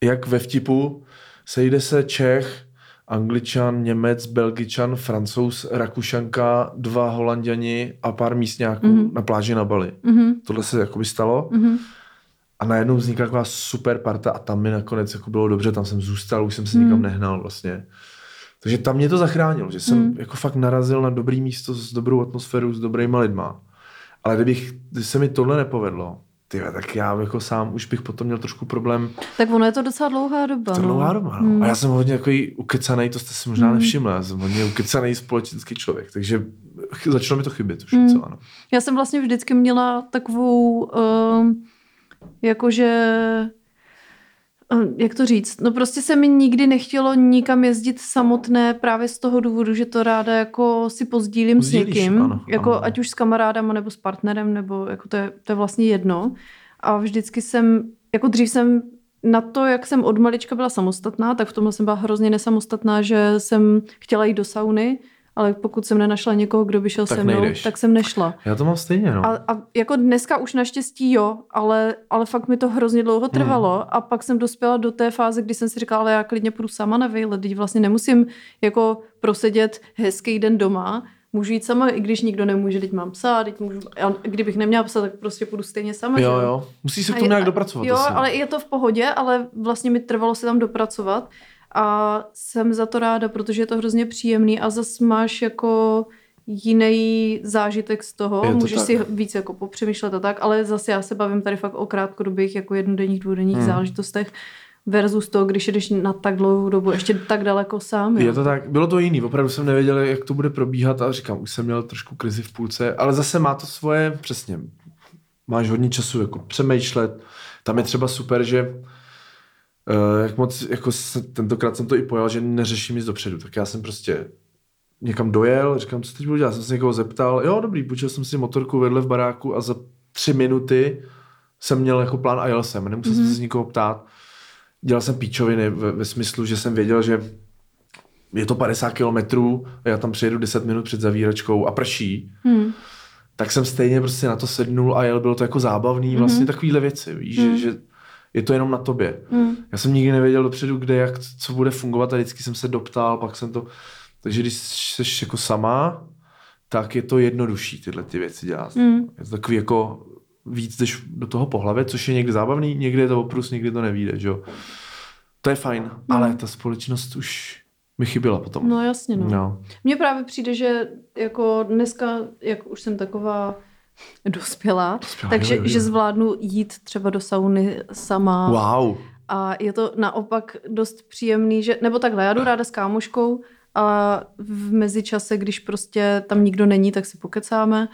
jak ve vtipu, sejde se Čech, Angličan, Němec, Belgičan, Francouz, Rakušanka, dva Holanděni a pár místňáků Mhm. mm-hmm. na pláži na Bali. Mhm. Tohle se jakoby stalo Mhm. a najednou vznikla taková super parta a tam mi nakonec jako bylo dobře, tam jsem zůstal, už jsem se nikam nehnal vlastně. Takže tam mě to zachránilo, že jsem jako fakt narazil na dobrý místo s dobrou atmosférou, s dobrýma lidma. Ale kdybych, když se mi tohle nepovedlo, ty, tak já jako sám už bych potom měl trošku problém. Tak ono je to docela dlouhá doba. To je no. dlouhá doba, no. A já jsem hodně takový ukecanej, to jste si možná nevšimli, já jsem hodně ukecanej společenský člověk, takže začalo mi to chybět už mm. docela, no. Já jsem vlastně vždycky měla takovou, uh, jakože, jak to říct, no prostě se mi nikdy nechtělo nikam jezdit samotné právě z toho důvodu, že to ráda jako si pozdílím Pozdílíš, s někým, ano, jako ano. ať už s kamarádama nebo s partnerem, nebo jako to je, to je vlastně jedno. A vždycky jsem, jako dřív jsem na to, jak jsem od malička byla samostatná, tak v tomhle jsem byla hrozně nesamostatná, že jsem chtěla jít do sauny, ale pokud jsem nenašla někoho, kdo by šel Tak se mnou, nejdeš. tak jsem nešla. Já to mám stejně, no. A, a jako dneska už naštěstí jo, ale, ale fakt mi to hrozně dlouho trvalo Hmm. a pak jsem dospěla do té fáze, kdy jsem si říkala, ale já klidně půjdu sama na výlet, teď vlastně nemusím jako prosedět hezký den doma, můžu jít sama, i když nikdo nemůže, teď mám psa, teď můžu, a kdybych neměla psa, tak prostě půjdu stejně sama. Jo, jo. Musíš se k tomu nějak dopracovat. Jo, asi. ale je to v pohodě, ale vlastně mi trvalo se tam dopracovat a jsem za to ráda, protože je to hrozně příjemný a zas máš jako jiný zážitek z toho, to můžeš tak. si víc jako popřemýšlet a tak, ale zase já se bavím tady fakt o krátkodobých jako jednodenních, dvoudenních Hmm. záležitostech versus to, když jdeš na tak dlouhou dobu, ještě tak daleko sám. Jo. Je to tak, bylo to jiný, opravdu jsem nevěděl, jak to bude probíhat a říkám, už jsem měl trošku krizi v půlce, ale zase má to svoje, přesně, máš hodně času jako přemýšlet, tam je třeba super, že jak moc, jako se, tentokrát jsem to i pojal, že neřeším nic dopředu, tak já jsem prostě někam dojel, říkám, co teď budu dělat, jsem se někoho zeptal, jo dobrý, půjčil jsem si motorku vedle v baráku a za tři minuty jsem měl jako plán a jel jsem, nemusel mm-hmm. jsem se nikoho ptát, dělal jsem píčoviny ve, ve smyslu, že jsem věděl, že je to 50 kilometrů a já tam přijedu 10 minut před zavíračkou a prší, Hmm. tak jsem stejně prostě na to sednul a jel, bylo to jako zábavný, vlastně takovýhle věci, víš, že, že je to jenom na tobě. Mm. Já jsem nikdy nevěděl dopředu, kde, jak, co bude fungovat a vždycky jsem se doptal, pak jsem to... Takže když jsi jako sama, tak je to jednodušší tyhle ty věci dělat. Mm. Je to takový jako víc jdeš do toho po hlavě, což je někdy zábavný, někdy je to oprus, někdy to nevíde, že jo. To je fajn, ale ta společnost už mi chyběla potom. No jasně, no. no. Mně právě přijde, že jako dneska, jak už jsem taková dospělá, Dospělá, takže jo, jo, že zvládnu jít třeba do sauny sama. Wow. A je to naopak dost příjemný, že, nebo takhle, já jdu ráda s kámoškou a v mezičase, když prostě tam nikdo není, tak si pokecáme.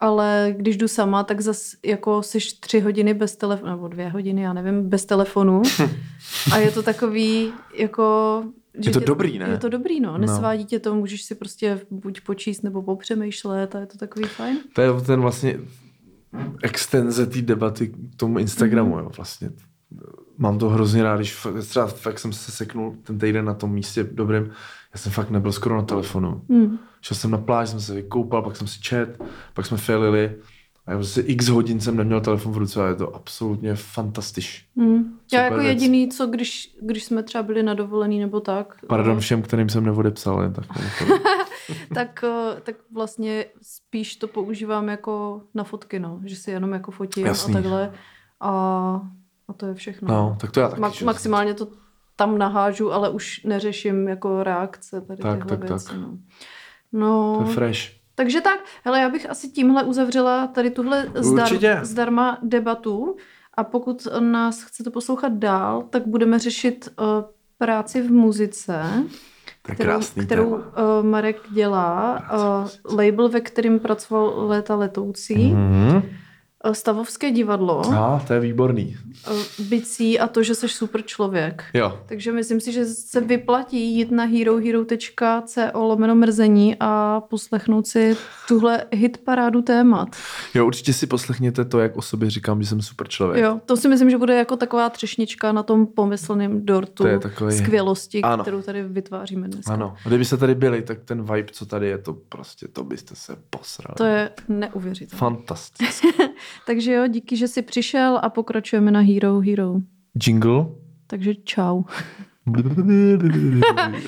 Ale když jdu sama, tak zas jako jsi tři hodiny bez telefonu, nebo dvě hodiny, já nevím, bez telefonu. A je to takový, jako... Je to tě- dobrý, ne? Je to dobrý, no. No. Nesvádí tě to, můžeš si prostě buď počíst nebo popřemýšlet a je to takový fajn. To je ten vlastně extenze té debaty k tomu Instagramu, jo, vlastně. Mám to hrozně rád, když fakt, třeba fakt jsem se seknul ten týden na tom místě dobrým, já jsem fakt nebyl skoro na telefonu. Hmm. Šel jsem na pláž, jsem se vykoupal, pak jsem si čet, pak jsme failili a já prostě x hodin jsem neměl telefon v ruce a je to absolutně fantastiš. Hmm. Já jako věc. jediný, co když, když jsme třeba byli na dovolený nebo tak, Pardon všem, kterým jsem neodepsal, jen tak. mimochodem. tak, eh, tak vlastně spíš to používám jako na fotky, no. Že si jenom jako fotím Jasný. a takhle. A, a to je všechno. No, tak to já taky. Ma- maximálně to tam nahážu, ale už neřeším jako reakce tady Tak, tyhle tak, věci. tak. No. no To je fresh. Takže tak, hele, já bych asi tímhle uzavřela tady tuhle zdar, Určitě. zdarma debatu a pokud nás chcete poslouchat dál, tak budeme řešit uh, práci v muzice, kterou, kterou uh, Marek dělá, uh, label, ve kterým pracoval léta letoucí, Mhm. Uh, Stavovské divadlo, A, to je výborný. uh, bicí a to, že jsi super člověk. Jo, Takže myslím si, že se vyplatí jít na herohero.co lomeno mrzení a poslechnout si tuhle hit parádu témat. jo, určitě si poslechněte to, jak o sobě říkám, že jsem super člověk. Jo, to si myslím, že bude jako taková třešnička na tom pomyslném dortu To je takový- skvělosti, Ano. kterou tady vytváříme dneska. Ano, a kdybyste tady byli, tak ten vibe, co tady je, to prostě, to byste se posrali. To je neuvěřitelné. Fantastické. Takže jo, díky, že jsi přišel a pokračujeme na Hero Hero. Jingle. Takže čau.